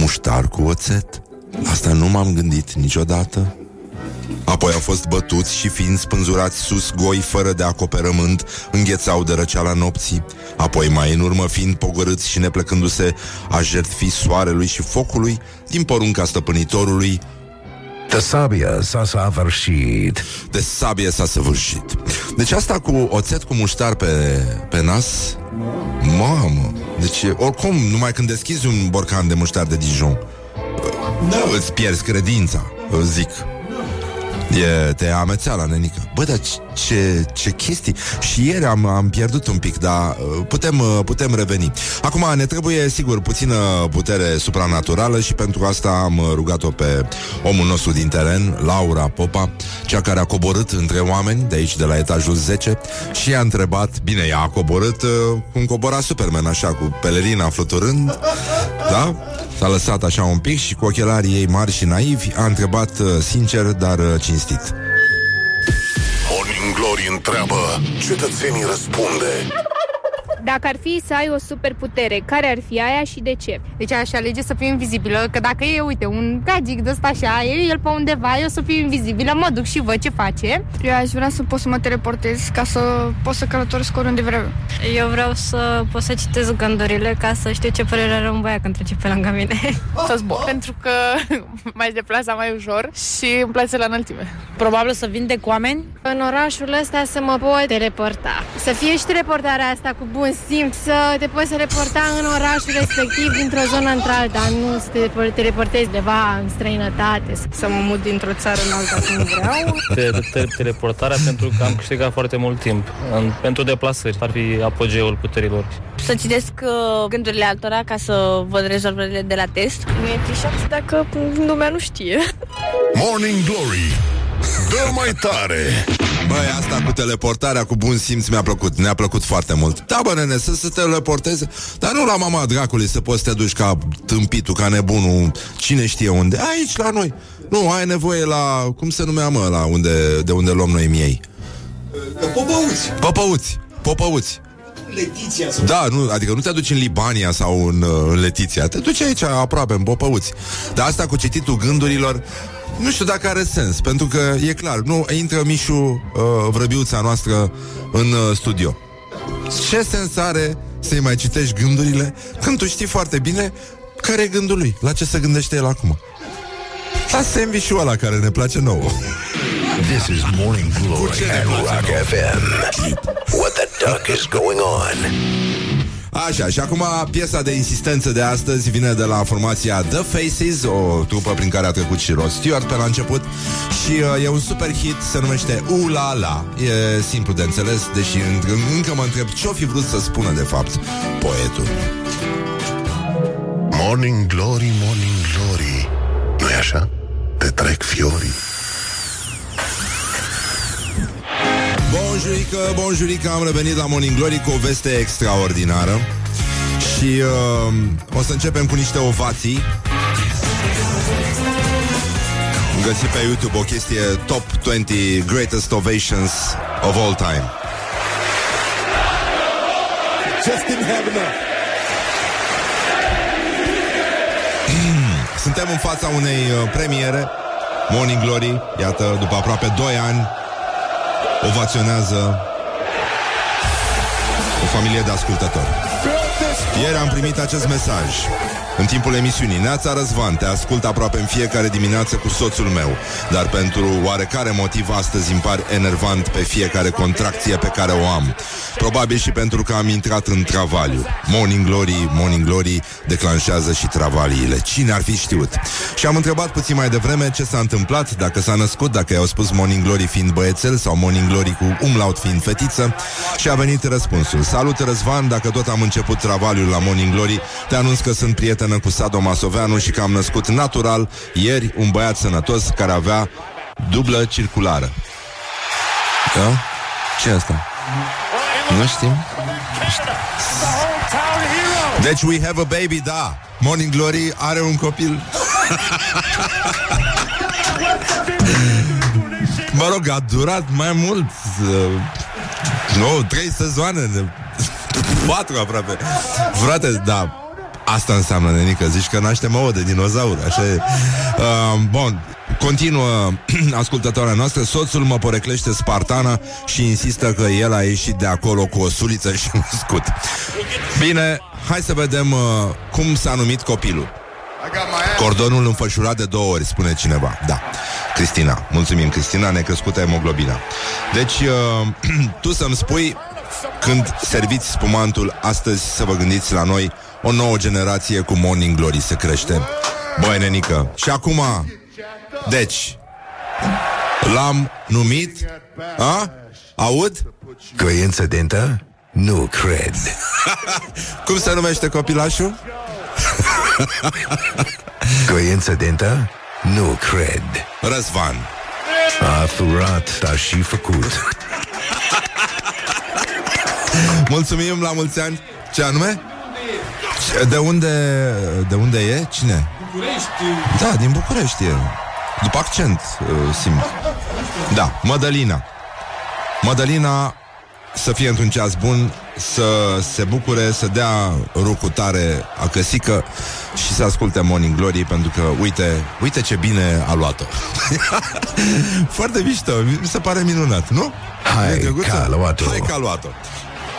Muștar cu oțet Asta nu m-am gândit niciodată Apoi au fost bătuți și fiind spânzurați sus goi fără de acoperământ, înghețau de răceala nopții. Apoi mai în urmă fiind pogorâți și neplecându-se a jertfi soarelui și focului, din porunca stăpânitorului, De sabia s-a săvârșit. de sabie s-a săvârșit. Deci asta cu oțet cu muștar pe, pe nas, mamă, deci oricum, numai când deschizi un borcan de muștar de Dijon, da, îți pierzi credința, zic. E, te amețeala, nenică. Bă, dar ce, ce chestii. Și ieri am, am pierdut un pic, dar uh, putem, uh, putem reveni. Acum ne trebuie, sigur, puțină putere supranaturală și pentru asta am uh, rugat-o pe omul nostru din teren, Laura Popa, cea care a coborât între oameni de aici, de la etajul 10 și a întrebat, bine, ea a coborât uh, cum cobora Superman, așa, cu pelerina fluturând, da? S-a lăsat așa un pic și cu ochelarii ei mari și naivi a întrebat uh, sincer, dar uh, cinstit. Morning Glory întreabă, cetățenii răspunde. Dacă ar fi să ai o superputere, care ar fi aia și de ce? Deci aș alege să fiu invizibilă, că dacă e, uite, un gagic de ăsta așa, e el pe undeva, eu să fiu invizibilă, mă duc și văd ce face. Eu aș vrea să pot să mă teleportez ca să pot să călătoresc oriunde vreau. Eu vreau să pot să citesc gândurile ca să știu ce părere are un băiat când trece pe lângă mine. Să zbor, pentru că mai deplasa mai ușor și îmi place la înălțime. Probabil să vindec oameni? În orașul ăsta să mă pot teleporta. Să fie și teleportarea asta cu bun simț, să te poți teleporta în orașul respectiv dintr-o zonă într-alta, nu să te teleportezi deva în străinătate. Să mă mut dintr-o țară în alta cum vreau. Te- te- teleportarea pentru că am câștigat foarte mult timp. În, pentru deplasări ar fi apogeul puterilor. Să citesc uh, gândurile altora ca să văd rezolvările de la test. Nu e trișat dacă lumea nu știe. Morning Glory Dă mai tare Băi, asta cu teleportarea cu bun simț mi-a plăcut, ne-a plăcut foarte mult. Da, bă, nene, să se teleporteze, dar nu la mama dracului să poți să te duci ca tâmpitul, ca nebunul, cine știe unde. Aici, la noi. Nu, ai nevoie la, cum se numea, mă, la unde, de unde luăm noi miei. Popăuți. Popăuți, popăuți. Letiția sau... Da, nu, adică nu te duci în Libania sau în, uh, în Letiția, te duci aici aproape, în Popăuți. Dar asta cu cititul gândurilor, nu știu dacă are sens, pentru că e clar, nu intră Mișu, uh, vrăbiuța noastră, în uh, studio. Ce sens are să-i mai citești gândurile când tu știi foarte bine care e gândul lui, la ce se gândește el acum? La sandwich-ul ăla care ne place nouă. This is Morning Glory At Rock FM. What the duck is going on? Așa, și acum piesa de insistență de astăzi vine de la formația The Faces, o trupă prin care a trecut și Rod Stewart pe la început și uh, e un super hit, se numește U La La. E simplu de înțeles, deși încă, încă mă întreb ce-o fi vrut să spună de fapt poetul. Morning Glory, Morning Glory nu e așa? Te trec fiorii Bonjurică, bonjurică, am revenit la Morning Glory cu o veste extraordinară și uh, o să începem cu niște ovații. Am găsit pe YouTube o chestie Top 20 Greatest Ovations of All Time. Just didn't have enough. Suntem în fața unei uh, premiere Morning Glory Iată, după aproape 2 ani Ovaționează O familie de ascultători. Ieri am primit acest mesaj în timpul emisiunii Neața Răzvan te ascult aproape în fiecare dimineață cu soțul meu. Dar pentru oarecare motiv astăzi îmi par enervant pe fiecare contracție pe care o am. Probabil și pentru că am intrat în travaliu. Morning Glory, Morning Glory declanșează și travaliile. Cine ar fi știut? Și am întrebat puțin mai devreme ce s-a întâmplat Dacă s-a născut, dacă i-au spus Morning Glory fiind băiețel Sau Morning Glory cu umlaut fiind fetiță. Și a venit răspunsul. Salut Răzvan, dacă tot am început travaliul la Morning Glory Te anunț că sunt prietenă cu Sado Masoveanu Și că am născut natural Ieri un băiat sănătos care avea dublă circulară Da? ce asta? Nu știm? Deci we have a baby, da Morning Glory are un copil Mă rog, a durat mai mult uh, Nu, trei sezoane de... Patru aproape Frate, da Asta înseamnă, nenică, zici că naște ouă de dinozauri Așa e uh, Bun, continuă ascultătoarea noastră Soțul mă poreclește Spartana Și insistă că el a ieșit de acolo Cu o suliță și un scut Bine, hai să vedem uh, Cum s-a numit copilul Cordonul înfășurat de două ori, spune cineva. Da. Cristina. Mulțumim, Cristina, ne crescută hemoglobina. Deci, uh, tu să-mi spui când serviți spumantul astăzi să vă gândiți la noi o nouă generație cu Morning Glory se crește. Băi, nenică. Și acum, deci, l-am numit, a? Aud? Coincidentă? Nu cred. Cum se numește copilașul? Coincidentă? Nu cred. Răzvan. A furat, dar și făcut. Mulțumim la mulți ani. Ce anume? Ce- De unde, de unde e? Cine? Da, din București e. După accent, uh, simt. Da, Mădălina. Mădălina să fie într-un ceas bun, să se bucure, să dea rucul tare a căsică și să asculte Morning Glory, pentru că, uite, uite ce bine a luat-o. Foarte mișto, mi se pare minunat, nu? Hai E drăguță? că a luat-o. Hai că a luat-o.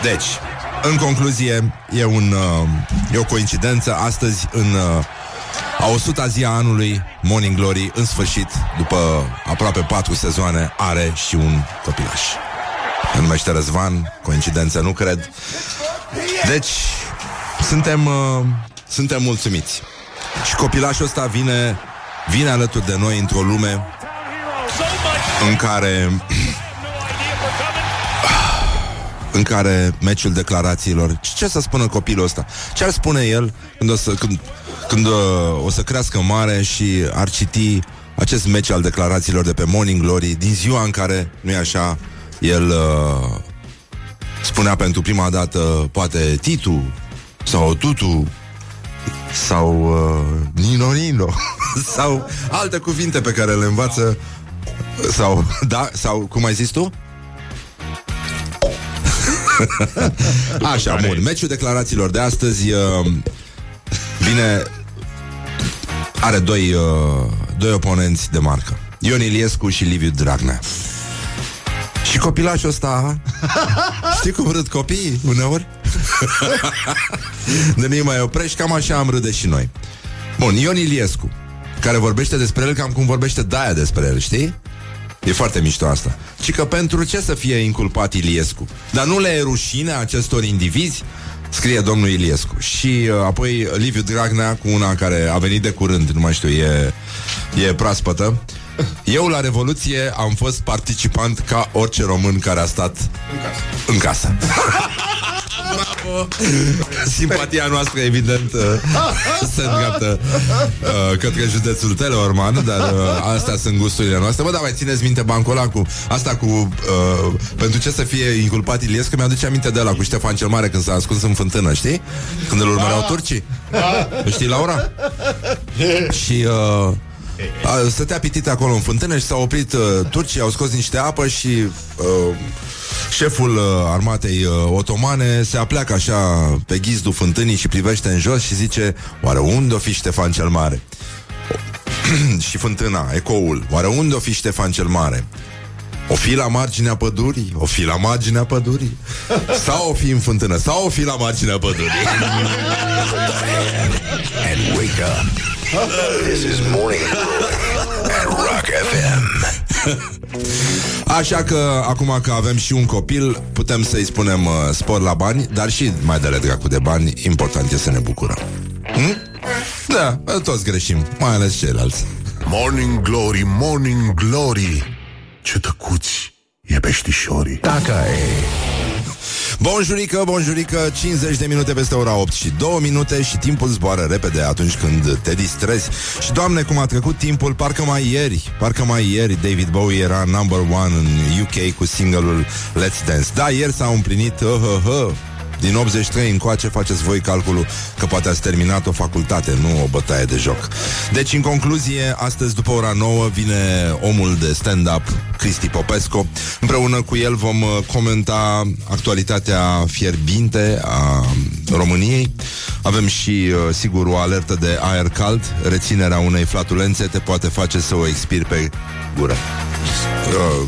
Deci, în concluzie, e, un, uh, e o coincidență. Astăzi, în uh, a 100 zi a anului, Morning Glory, în sfârșit, după aproape 4 sezoane, are și un copilaș. Se numește Răzvan, coincidență, nu cred. Deci, suntem, uh, suntem mulțumiți. Și copilașul ăsta vine, vine alături de noi într-o lume în care în care meciul declarațiilor ce, ce să spună copilul ăsta? Ce ar spune el când o să, când, când uh, o să crească mare și ar citi acest meci al declarațiilor de pe Morning Glory din ziua în care, nu-i așa, el uh, spunea pentru prima dată poate Titu sau Tutu sau uh, Nino Nino sau alte cuvinte pe care le învață sau, da, sau cum ai zis tu? Așa, bun. Meciul declarațiilor de astăzi uh, vine... Are doi, uh, doi oponenți de marcă. Ion Iliescu și Liviu Dragnea. Și copilașul ăsta Știi cum râd copiii uneori? de nu mai oprești Cam așa am râde și noi Bun, Ion Iliescu Care vorbește despre el cam cum vorbește Daia despre el, știi? E foarte mișto asta. Și că pentru ce să fie inculpat Iliescu? Dar nu le e rușine acestor indivizi? Scrie domnul Iliescu. Și uh, apoi Liviu Dragnea cu una care a venit de curând, nu mai știu, e, e proaspătă. Eu la Revoluție am fost participant ca orice român care a stat în casă. În casă. Bravo! Simpatia noastră, evident, uh, se îndreaptă uh, către județul Teleorman, dar uh, astea sunt gusturile noastre. Bă, dar mai țineți minte bancul ăla cu asta cu uh, pentru ce să fie inculpat Iliescu? Mi-aduce aminte de la cu Ștefan cel Mare când s-a ascuns în fântână, știi? Când îl urmăreau turcii. Știi, Laura? Și uh, a, stătea pitit acolo în fântână și s-au oprit uh, turcii, au scos niște apă și uh, șeful uh, armatei uh, otomane se apleacă așa pe ghizdul fântânii și privește în jos și zice Oare unde o fi Ștefan cel Mare? și fântâna, ecoul Oare unde o fi Ștefan cel Mare? O fi la marginea pădurii? O fi la marginea pădurii? Sau o fi în fântână? Sau o fi la marginea pădurii? And wake up. This is Morning Glory at Rock FM. Așa că, acum că avem și un copil, putem să-i spunem uh, spor la bani, dar și mai de dracu de bani, important e să ne bucurăm. Hm? Da, toți greșim, mai ales ceilalți. Morning Glory, Morning Glory Ce tăcuți e peștișorii Dacă e Bonjurică, bonjurică, 50 de minute peste ora 8 și 2 minute și timpul zboară repede atunci când te distrezi. Și doamne, cum a trecut timpul, parcă mai ieri, parcă mai ieri David Bowie era number one în UK cu singurul Let's Dance. Da, ieri s-au împlinit uh, uh, uh, Din 83 încoace faceți voi calculul că poate ați terminat o facultate, nu o bătaie de joc. Deci, în concluzie, astăzi după ora 9 vine omul de stand-up, Cristi Popescu. Împreună cu el vom uh, comenta actualitatea fierbinte a României. Avem și, uh, sigur, o alertă de aer cald. Reținerea unei flatulențe te poate face să o expiri pe gură. Uh,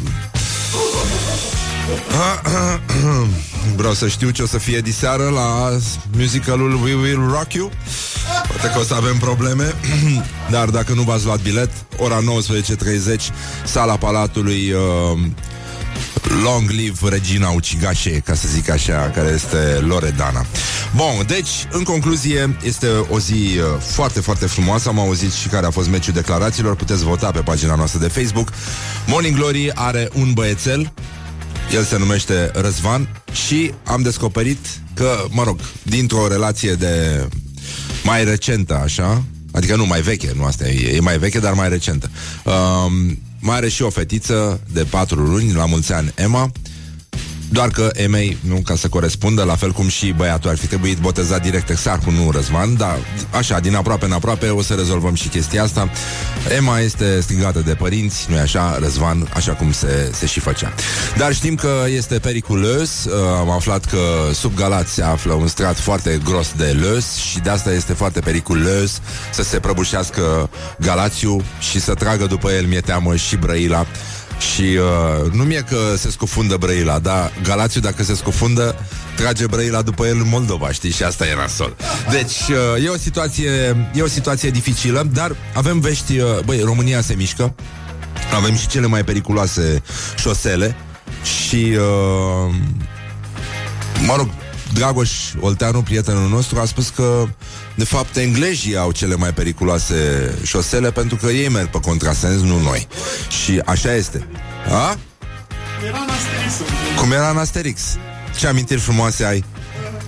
Vreau să știu ce o să fie diseară la musicalul We Will Rock You. Poate că o să avem probleme Dar dacă nu v-ați luat bilet Ora 19.30 Sala Palatului uh, Long live Regina Ucigașe Ca să zic așa, care este Loredana. Bun, deci, în concluzie Este o zi uh, foarte, foarte frumoasă. Am auzit și care a fost meciul declarațiilor. Puteți vota pe pagina noastră de Facebook. Morning Glory are un băiețel el se numește Răzvan și am descoperit că, mă rog, dintr-o relație de mai recentă, așa, adică nu mai veche, nu asta e, e mai veche, dar mai recentă. Um, mai are și o fetiță de patru luni, la mulți ani, Emma, doar că Emei, nu ca să corespundă, la fel cum și băiatul ar fi trebuit botezat direct Exarhul, nu Răzvan, dar așa, din aproape în aproape o să rezolvăm și chestia asta. Emma este strigată de părinți, nu așa, Răzvan, așa cum se, se și făcea. Dar știm că este periculos, uh, am aflat că sub Galați se află un strat foarte gros de lös și de asta este foarte periculos să se prăbușească Galațiu și să tragă după el, mi-e teamă, și Brăila și uh, nu mi-e că se scufundă Brăila, dar Galațiu dacă se scufundă, trage Brăila după el în Moldova, știi? Și asta e nasol. Deci, uh, e o situație, e o situație dificilă, dar avem vești, uh, băi, România se mișcă. Avem și cele mai periculoase șosele și uh, mă rog, Dragoș Olteanu, prietenul nostru, a spus că de fapt englezii au cele mai periculoase șosele pentru că ei merg pe contrasens, nu noi. Și așa este. A? Cum era în Asterix. Ce amintiri frumoase ai?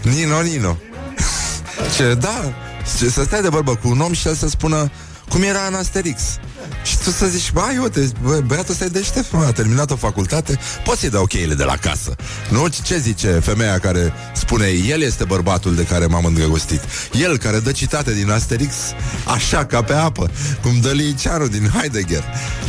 Nino, Nino. Ce, da, ce, să stai de vorbă cu un om și el să spună cum era în Asterix. Și tu să zici, bai, uite, bă, băiatul ăsta e deștept, mă, a terminat o facultate, poți să-i dau cheile de la casă. Nu? Ce zice femeia care spune, el este bărbatul de care m-am îndrăgostit. El care dă citate din Asterix, așa, ca pe apă, cum dă Liceanu din Heidegger.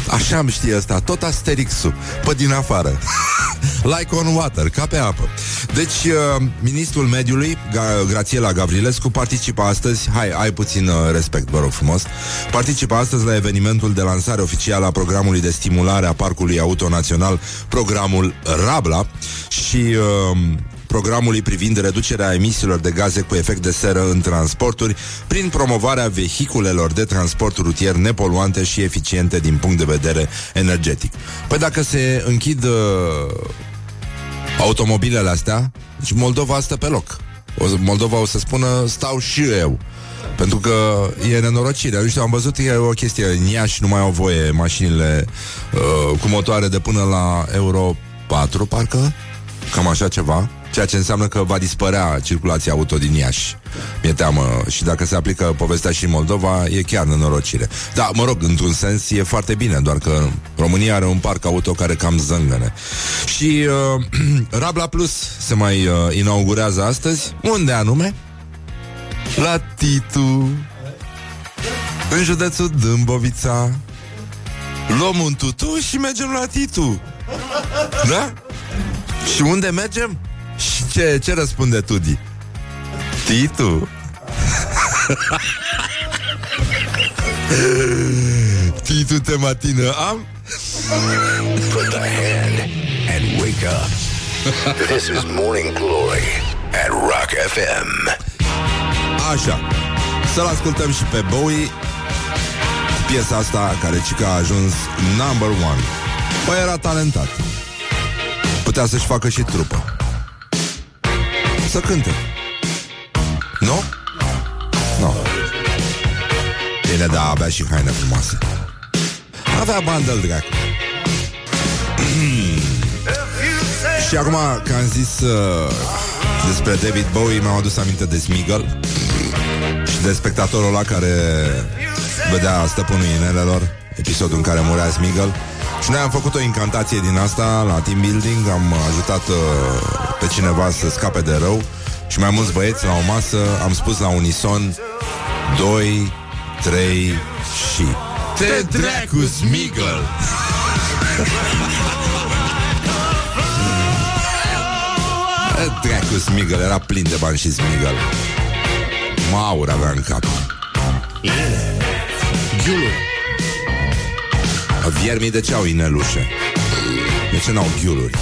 Așa îmi știe asta, tot Asterixul, pe din afară. like on water, ca pe apă. Deci, uh, ministrul mediului, Ga- Grațiela Gavrilescu, participă astăzi, hai, ai puțin uh, respect, vă rog frumos, participă astăzi la evenimentul de lansare oficială a programului de stimulare a Parcului Auto Național, programul Rabla și uh, programului privind reducerea emisiilor de gaze cu efect de seră în transporturi prin promovarea vehiculelor de transport rutier nepoluante și eficiente din punct de vedere energetic. Păi dacă se închid uh, automobilele astea, deci Moldova stă pe loc. O, Moldova o să spună stau și eu. Pentru că e nenorocire. Nu știu, am văzut e o chestie. În Iași nu mai au voie mașinile uh, cu motoare de până la Euro 4, parcă. Cam așa ceva. Ceea ce înseamnă că va dispărea circulația auto din Iași. Mi-e teamă. Și dacă se aplică povestea și în Moldova, e chiar nenorocire. Da, mă rog, într-un sens e foarte bine, doar că România are un parc auto care cam zângăne. Și uh, Rabla Plus se mai uh, inaugurează astăzi. Unde anume? La Titu În județul Dâmbovița Luăm un tutu și mergem la Titu Da? Și unde mergem? Și ce, ce răspunde Tudi? Titu Titu te matină am? Put the hand and wake up. This is Morning Glory at Rock FM. Așa. Să-l ascultăm și pe Bowie Cu piesa asta care cica a ajuns number one. Păi era talentat. Putea să-și facă și trupă. Să cânte. Nu? Nu. Bine, da, avea și haine frumoase. Avea bandă dracu. Și acum că am zis uh, despre David Bowie Mi-am adus aminte de Smigel Și de spectatorul ăla care Vedea stăpânul inelelor Episodul în care murea Smigel Și noi am făcut o incantație din asta La team building Am ajutat uh, pe cineva să scape de rău și mai mulți băieți la o masă, am spus la unison 2, 3 și Te dracu Smigel! Te dracu Smigel, era plin de bani și Smigel. Maur avea în cap. Ghiuluri. Viermii de ce au inelușe? De ce n-au ghiuluri?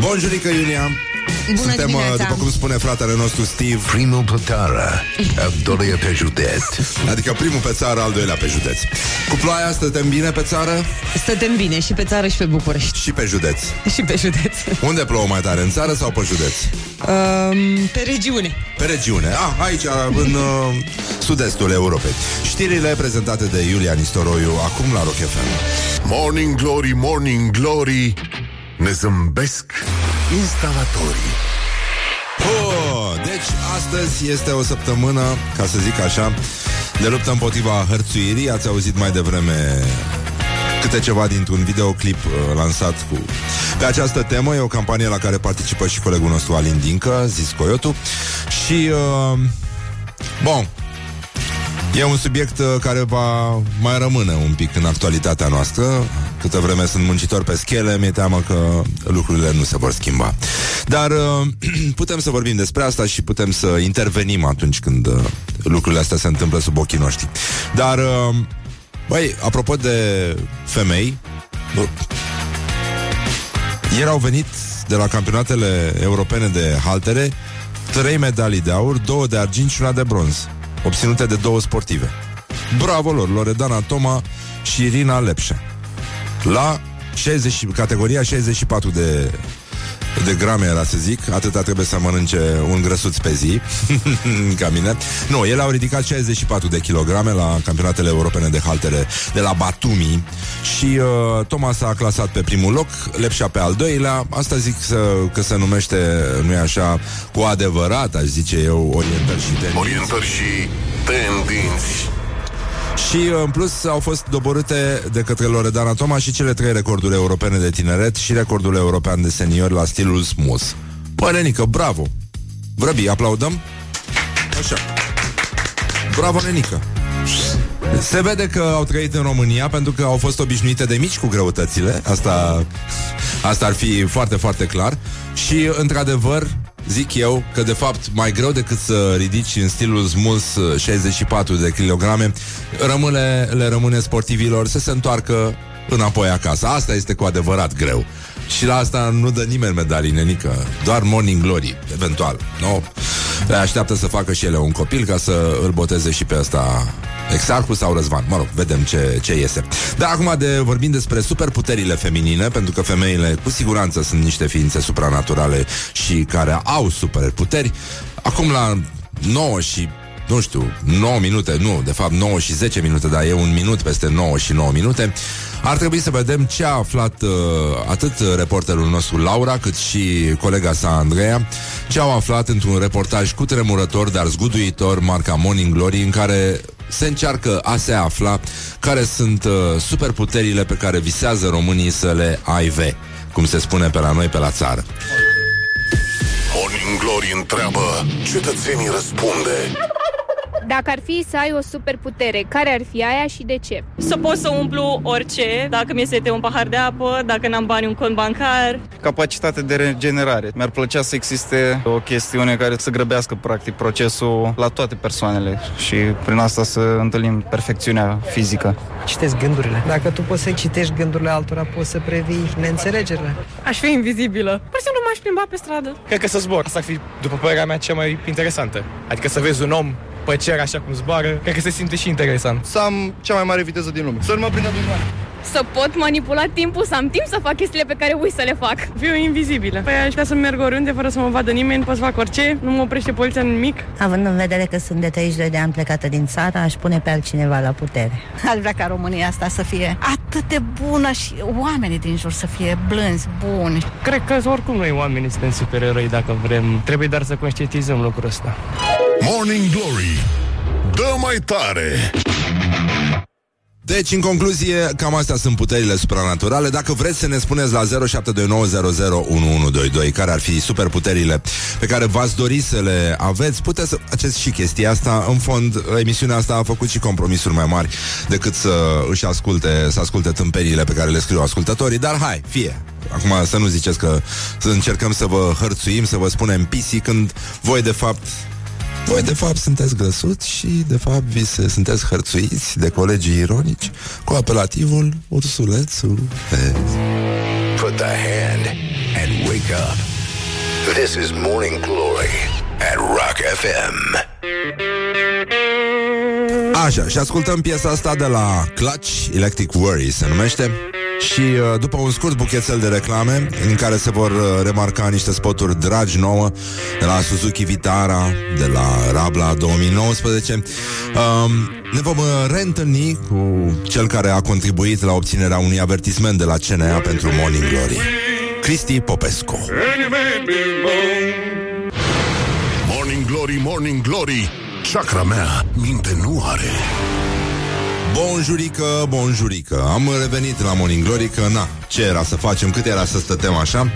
Bonjurică, Iulia! Bună Suntem, uh, dimineața. după cum spune fratele nostru Steve Primul pe țară, al doilea pe județ. Adică primul pe țară, al doilea pe județ Cu ploaia stătem bine pe țară Stătem bine și pe țară și pe București. și pe județ Și pe județ. Unde plouă mai tare, în țară sau pe județ? Um, pe regiune. Pe regiune, ah, aici, în uh, sud-estul Europei Știrile prezentate de Iulia Nistoroiu Acum la Rock FM Morning Glory, Morning Glory, ne zâmbesc instalatorii. Oh, deci astăzi este o săptămână, ca să zic așa, de luptă împotriva hărțuirii. Ați auzit mai devreme câte ceva dintr-un videoclip uh, lansat cu pe această temă. E o campanie la care participă și colegul nostru Alin Dincă, zis Coyotu. Și, uh, bun, E un subiect uh, care va mai rămâne un pic în actualitatea noastră. Câtă vreme sunt muncitor pe schele, mi-e teamă că lucrurile nu se vor schimba. Dar uh, putem să vorbim despre asta și putem să intervenim atunci când uh, lucrurile astea se întâmplă sub ochii noștri. Dar, uh, băi, apropo de femei, bă, ieri au venit de la campionatele europene de haltere trei medalii de aur, două de argint și una de bronz, obținute de două sportive. Bravo lor, Loredana Toma și Irina Lepșe. La 60, categoria 64 de de grame era să zic, atâta trebuie să mănânce un grăsuț pe zi, ca mine. Nu, ele au ridicat 64 de kilograme la campionatele europene de haltere de la Batumi și uh, Thomas a clasat pe primul loc, Lepșa pe al doilea. Asta zic să, că se numește, nu e așa, cu adevărat, aș zice eu, orientări și tendințe. Orientări și tendinți. Și uh, în plus au fost doborâte de către Loredana Toma și cele trei recorduri europene de tineret și recordul european de seniori la stilul smooth. Bă, Nenică, bravo! Vrăbi, aplaudăm? Așa. Bravo, Nenică! Se vede că au trăit în România pentru că au fost obișnuite de mici cu greutățile. Asta, asta ar fi foarte, foarte clar. Și, într-adevăr, zic eu că, de fapt, mai greu decât să ridici în stilul smuls 64 de kilograme, rămâne, le rămâne sportivilor să se întoarcă înapoi acasă. Asta este cu adevărat greu. Și la asta nu dă nimeni medalii, nenică. Doar Morning Glory, eventual. Nu? Le așteaptă să facă și ele un copil ca să îl boteze și pe ăsta. Exarhu sau Răzvan, mă rog, vedem ce, ce iese. Dar acum de vorbim despre superputerile feminine Pentru că femeile cu siguranță sunt niște ființe supranaturale Și care au superputeri. Acum la 9 și nu știu, 9 minute, nu, de fapt 9 și 10 minute, dar e un minut peste 9 și 9 minute. Ar trebui să vedem ce a aflat uh, atât reporterul nostru Laura, cât și colega sa Andreea, ce au aflat într-un reportaj cu tremurător, dar zguduitor, marca Morning Glory, în care se încearcă a se afla care sunt uh, superputerile pe care visează românii să le aive, cum se spune pe la noi, pe la țară. Morning Glory întreabă, cetățenii răspunde. Dacă ar fi să ai o superputere, care ar fi aia și de ce? Să pot să umplu orice, dacă mi se un pahar de apă, dacă n-am bani un cont bancar. Capacitate de regenerare. Mi-ar plăcea să existe o chestiune care să grăbească practic procesul la toate persoanele și prin asta să întâlnim perfecțiunea fizică. Citesc gândurile. Dacă tu poți să citești gândurile altora, poți să previi neînțelegerile. Aș fi invizibilă. Pur și simplu m-aș plimba pe stradă. Cred că să zbor. Asta ar fi, după părerea mea, cea mai interesantă. Adică să vezi un om pe cer așa cum zboară, cred că se simte și interesant. Să am cea mai mare viteză din lume. Să nu mă prindă din mare. Să pot manipula timpul, să am timp să fac chestiile pe care ui să le fac. Fiu invizibilă. Păi aș putea să merg oriunde fără să mă vadă nimeni, pot să fac orice, nu mă oprește poliția în nimic. Având în vedere că sunt de 32 de ani plecată din țară, aș pune pe altcineva la putere. Aș vrea ca România asta să fie atât de bună și oamenii din jur să fie blânzi, buni. Cred că oricum noi oamenii suntem supereroi dacă vrem. Trebuie doar să conștientizăm lucrul ăsta. Morning Glory, dă mai tare! Deci, în concluzie, cam astea sunt puterile supranaturale. Dacă vreți să ne spuneți la 0729001122 care ar fi superputerile pe care v-ați dori să le aveți, puteți să faceți și chestia asta. În fond, emisiunea asta a făcut și compromisuri mai mari decât să își asculte, să asculte tâmperiile pe care le scriu ascultătorii. Dar hai, fie! Acum să nu ziceți că să încercăm să vă hărțuim, să vă spunem pisi, când voi de fapt voi, de fapt, sunteți grăsuți și, de fapt, vi se, sunteți hărțuiți de colegii ironici cu apelativul Ursulețul Vezi. Put the hand and wake up. This is Morning Glory at Rock FM. Așa, și ascultăm piesa asta de la Clutch, Electric Worry se numește. Și uh, după un scurt buchețel de reclame în care se vor uh, remarca niște spoturi dragi nouă de la Suzuki Vitara, de la Rabla 2019, um, ne vom uh, reîntâlni cu cel care a contribuit la obținerea unui avertisment de la CNA pentru Morning Glory, Cristi Popescu. Morning Glory, Morning Glory Chakra mea minte nu are Bonjurică, bonjurică Am revenit la Morning Glory Că na, ce era să facem, cât era să stătem așa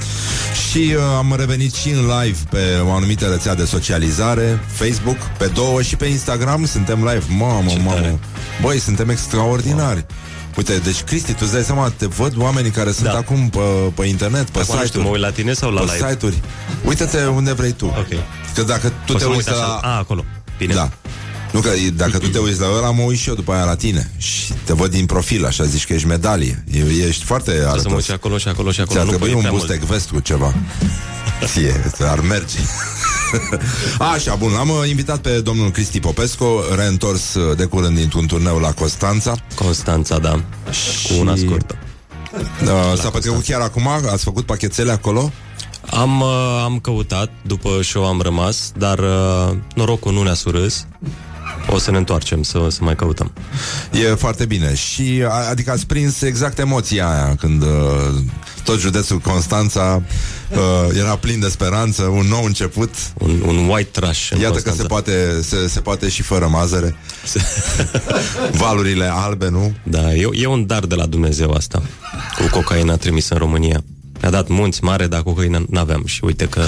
Și uh, am revenit și în live Pe o anumită rețea de socializare Facebook, pe două și pe Instagram Suntem live, mamă, Ce mamă tare. Băi, suntem extraordinari Uite, deci Cristi, tu îți dai seama, te văd oamenii care sunt Da. acum pe, pe internet, pe Acum nu știu, site-uri. mă uit la tine sau la pe live? site-uri. Uită-te unde vrei tu. Ok. Că dacă tu O te să mă uiți uit așa. la... A, acolo. Bine. Da. Nu că dacă tu te uiți la ăla, mă uit și eu după aia la tine Și te văd din profil, așa zici că ești medalie E- Ești foarte Să mă uit arătos și acolo și acolo și acolo. Ți-ar Nu trebui pot un prea boost mult. vest cu ceva Ție, ar merge Așa, bun, l-am uh, invitat pe domnul Cristi Popescu Reîntors uh, de curând dintr-un turneu la Constanța Constanța, da. Cu una scurtă. uh, S-a petrecut chiar acum? Ați făcut pachetele acolo? Am, uh, am căutat, după show am rămas, dar uh, norocul nu ne-a surâs. O să ne întoarcem să, să mai căutăm. E foarte bine Și a- adică ați prins exact emoția aia Când uh, tot județul Constanța uh, Era plin de speranță Un nou început Un, un white trash în Iată Constanța. că se poate, se, se poate și fără mazăre Valurile albe, nu? Da, e, e un dar de la Dumnezeu asta, cu cocaina trimisă în România. Ne-a dat munți mare, dar cocaina n-aveam și uite că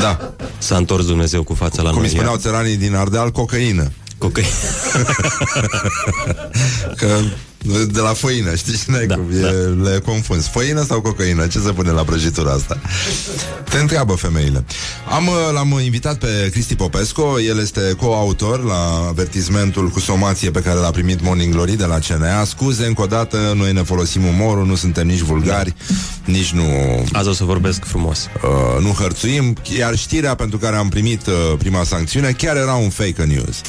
da. s-a întors Dumnezeu cu fața la Cum noi. îi spuneau țăranii din Ardeal, cocaină Cocaina. Că de la făină, știi ce n-ai da, cum, e, da. le confunzi. Făină sau cocaină? Ce se pune la prăjitura asta? Te întreabă femeile. Am, uh, l-am invitat pe Cristi Popescu, el este coautor la avertismentul cu somație pe care l-a primit Morning Glory de la CNA. Scuze, încă o dată, noi ne folosim umorul, nu suntem nici vulgari, da. nici nu... Azi o să vorbesc frumos. Uh, nu hărțuim, iar știrea pentru care am primit uh, prima sancțiune chiar era un fake news.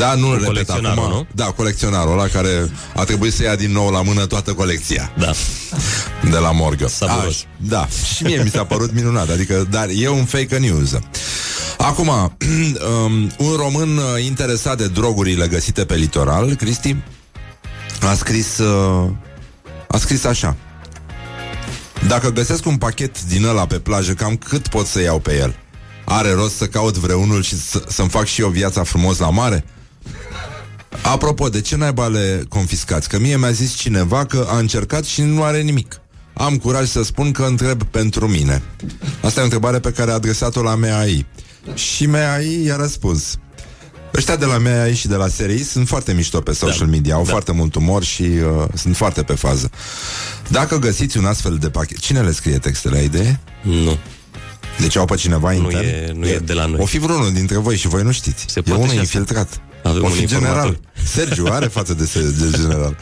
Da, nu Cu repet colecționarul, acum. nu? Da, colecționarul ăla care a trebuit să ia din nou la mână toată colecția. Da. De la morgă. Savuros. Aș- Da, și mie mi s-a părut minunat, adică, dar e un fake news. Acum, um, un român uh, interesat de drogurile găsite pe litoral, Cristi, a scris, uh, a scris așa. Dacă găsesc un pachet din ăla pe plajă, cam cât pot să iau pe el? Are rost să caut vreunul și să, să-mi fac și eu viața frumos la mare? Apropo, de ce naiba le confiscați? Că mie mi-a zis cineva că a încercat și nu are nimic. Am curaj să spun că întreb pentru mine. Asta e o întrebare pe care a adresat-o la MAI. Și MAI i-a răspuns. Ăștia de la MAI și de la SRI sunt foarte mișto pe social Da. media, au Da. foarte mult umor și uh, sunt foarte pe fază. Dacă găsiți un astfel de pachet... Cine le scrie textele? Ai idee? Nu. Deci au pe cineva Nu intern? e, nu e de la noi. O fi vreunul dintre voi și voi nu știți. Se e poate unul și asta. Infiltrat. Avem o un fi informator. general. Sergiu are față de, se- de general.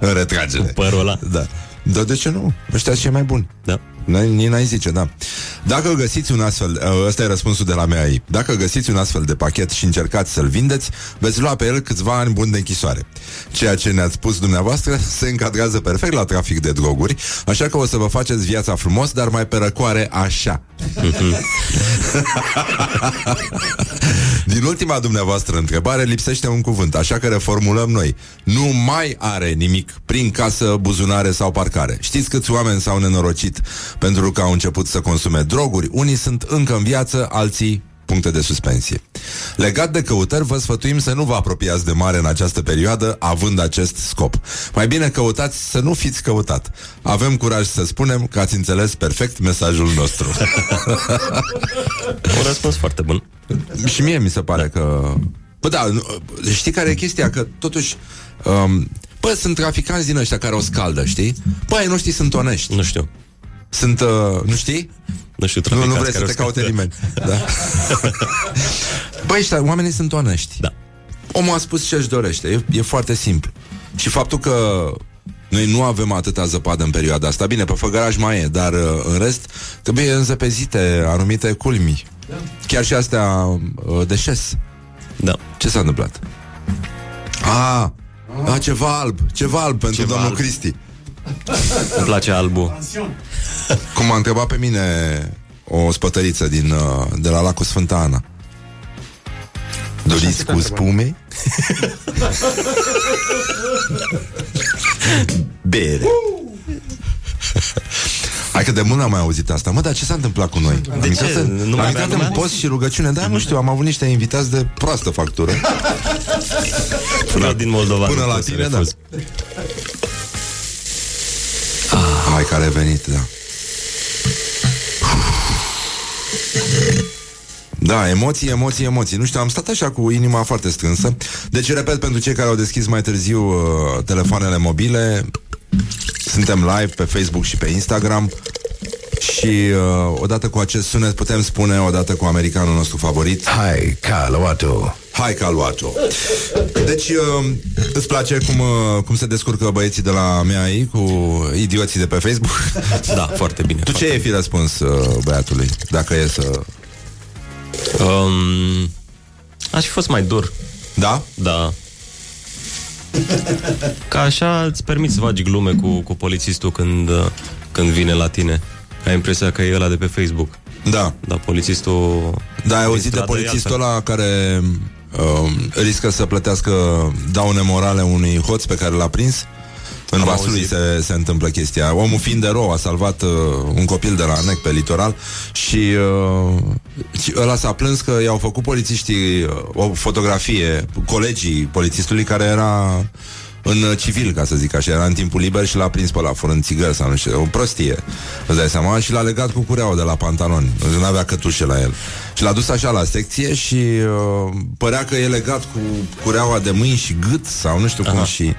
În retragere. Părul ăla. Da. Dar de ce nu? Ăștia sunt cei mai buni. Da. N-ai, nici n-ai zice, da. Dacă găsiți un astfel, uh, ăsta e răspunsul de la mea aici. Dacă găsiți un astfel de pachet și încercați să-l vindeți, veți lua pe el câțiva ani buni de închisoare. Ceea ce ne-ați spus dumneavoastră se încadrează perfect la trafic de droguri, așa că o să vă faceți viața frumos, dar mai pe răcoare așa. Din ultima dumneavoastră întrebare lipsește un cuvânt, așa că reformulăm noi. Nu mai are nimic prin casă, buzunare sau parcare. Știți câți oameni s-au nenorocit pentru că au început să consume droguri? Unii sunt încă în viață, alții puncte de suspensie. Legat de căutări, vă sfătuim să nu vă apropiați de mare în această perioadă, având acest scop. Mai bine căutați să nu fiți căutat. Avem curaj să spunem că ați înțeles perfect mesajul nostru. Un răspuns foarte bun. Și mie mi se pare că... Bă, da, nu- știi care e chestia? Că totuși... Um, bă, sunt traficanți din ăștia care o scaldă, știi? Bă, ai noștri sunt onești. Nu știu. Sunt, uh, nu știi? Nu știu Nu, nu traficanți vrei să care te o caute scaldă. nimeni. Da. Băi, ăștia, oamenii sunt onești. Da. Omul a spus ce-și dorește. E, e foarte simplu. Și faptul că noi nu avem atâta zăpadă în perioada asta, bine, pe făgăraș mai e, dar uh, în rest trebuie înzăpezite anumite culmi. Chiar și astea uh, de șes. Da. Ce s-a întâmplat? A, a, ceva alb, ceva alb pentru Ceva domnul alb. Cristi. Îmi place albul. Cum m-a întrebat pe mine o spătăriță din, uh, de la lacul Sfânta Ana. Doriți cu spume? Bere. Hai că de mult n-am mai auzit asta. Mă, dar ce s-a întâmplat cu noi? Am De intrat ce? în- Nu am mai intrat avea în lumea? post și rugăciune. Da, nu știu, am avut niște invitați de proastă factură. Până din Moldova. Până nu la pot să tine, da. Refuz. Hai că a revenit, da. Da, emoții, emoții, emoții. Nu știu, am stat așa cu inima foarte strânsă. Deci, repet, pentru cei care au deschis mai târziu uh, telefoanele mobile, suntem live pe Facebook și pe Instagram și uh, odată cu acest sunet putem spune, odată cu americanul nostru favorit Hai, Caluato. Hai că a luat-o Deci uh, îți place cum, uh, cum se descurcă băieții de la MEAI Cu idioții de pe Facebook Da, foarte bine. Tu ce ai fi răspuns uh, băiatului Dacă e să... Um, aș fi fost mai dur. Da? Da. Ca așa îți permiți să faci glume cu, cu polițistul când, uh, când vine la tine. Ai impresia că e ăla de pe Facebook. Da Da, polițistul... Da, ai din auzit de stradă e polițistul altfel. ăla care uh, riscă să plătească daune morale unui hoț pe care l-a prins? În Am Vaslui auzit. se, se întâmplă chestia. Omul fiind de rău a salvat uh, un copil de la Nec pe litoral și, uh, și ăla s-a plâns că i-au făcut polițiștii uh, o fotografie, colegii polițistului care era în uh, civil, ca să zic așa, era în timpul liber și l-a prins pe la fără în țigări sau nu știu, o prostie, îți dai seama, și l-a legat cu cureaua de la pantaloni, nu avea cătușe la el. Și l-a dus așa la secție și uh, părea că e legat cu cureaua de mâini și gât sau nu știu cum Aha. și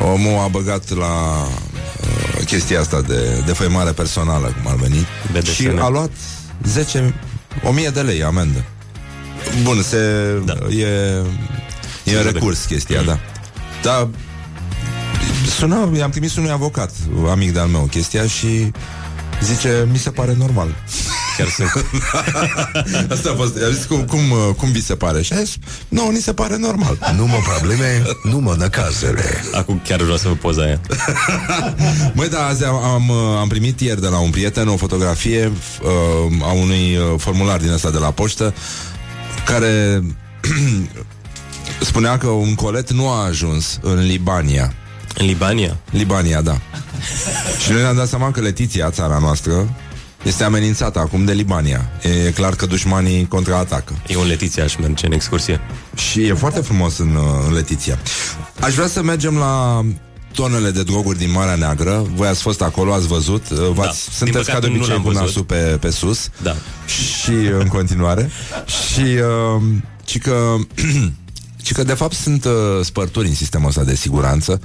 omul a băgat la uh, chestia asta de, de făimare personală, cum ar veni, BDSM. și a luat 10 1000 de lei amendă. Bun, se Da. e e în recurs chestia, da. Dar sună, i-am trimis unui avocat, amic de-al meu, chestia și zice, mi se pare normal. Chiar sunt. Asta a fost, a zis, cum, cum, cum vi se pare? Și a zis, nu, ni se pare normal. Nu mă probleme, nu mă năcazere. Acum chiar vreau să vă poza aia. Măi, da, azi am, am, am primit ieri de la un prieten o fotografie uh, a unui uh, formular din ăsta de la poștă care spunea că un colet nu a ajuns în Libania. În Libania? Libania, da. Și noi ne-am dat seama că Letiția, țara noastră, este amenințată acum de Libania. E clar că dușmanii contraatacă. Eu în Letiția aș merge în excursie. Și e foarte frumos în, uh, în Letiția. Aș vrea să mergem la tonele de droguri din Marea Neagră. Voi ați fost acolo, ați văzut. Uh, V-ați, Da. Din sunteți ca păcate de nu obicei l-am cu văzut. nasul pe, pe sus. Da. Și uh, în continuare. și, uh, și că... Și că de fapt sunt uh, spărturi în sistemul ăsta de siguranță.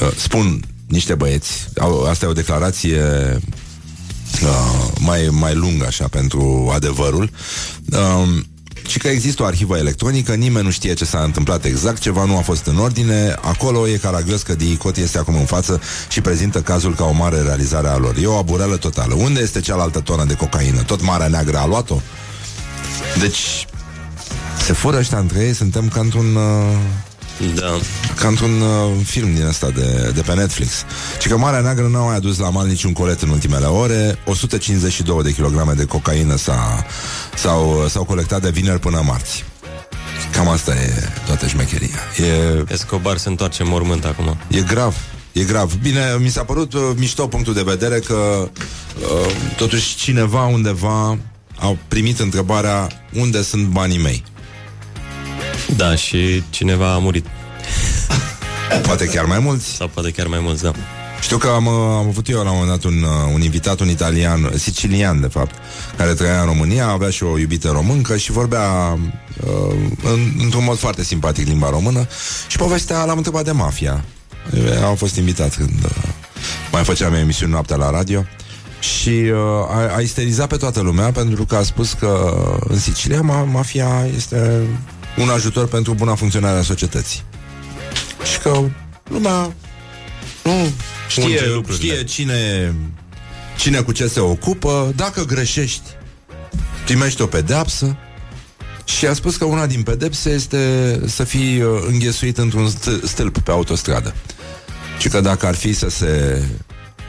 Uh, spun niște băieți. Au, asta e o declarație uh, mai, mai lung așa pentru adevărul um, și că există o arhivă electronică, nimeni nu știe ce s-a întâmplat exact, ceva nu a fost în ordine, acolo e caragios că Diicot este acum în față și prezintă cazul ca o mare realizare a lor. E o abureală totală. Unde este cealaltă tonă de cocaină? Tot Marea Neagră a luat-o? Deci, se fură ăștia între ei, suntem ca într-un... Uh, Da. ca într-un uh, film din ăsta de, de pe Netflix. Și că Marea Neagră n-a mai adus la mal niciun colet în ultimele ore. 152 de kilograme de cocaină s-a, s-au, s-au colectat de vineri până marți. Cam asta e toată șmecheria. E, Escobar se întoarce în mormânt acum. e grav. E grav. Bine, mi s-a părut uh, mișto punctul de vedere că uh, totuși cineva undeva au primit întrebarea unde sunt banii mei. Da, și cineva a murit. Poate chiar mai mulți. Sau poate chiar mai mulți, da. Știu că am, uh, am avut eu la un moment dat un, uh, un invitat, un italian, sicilian de fapt, care trăia în România, avea și o iubită româncă și vorbea uh, în, într-un mod foarte simpatic limba română și povestea, l-am întrebat de mafia. Am fost invitat când uh, mai făceam emisiuni noaptea la radio și uh, a, a isterizat pe toată lumea pentru că a spus că în Sicilia ma, mafia este un ajutor pentru buna funcționare a societății. Și că lumea nu Știe știe, lucrurile. știe cine, cine cu ce se ocupă, dacă greșești, primești o pedeapsă. Și a spus că una din pedepse este să fii uh, înghesuit într-un st- stâlp pe autostradă. Și că dacă ar fi să se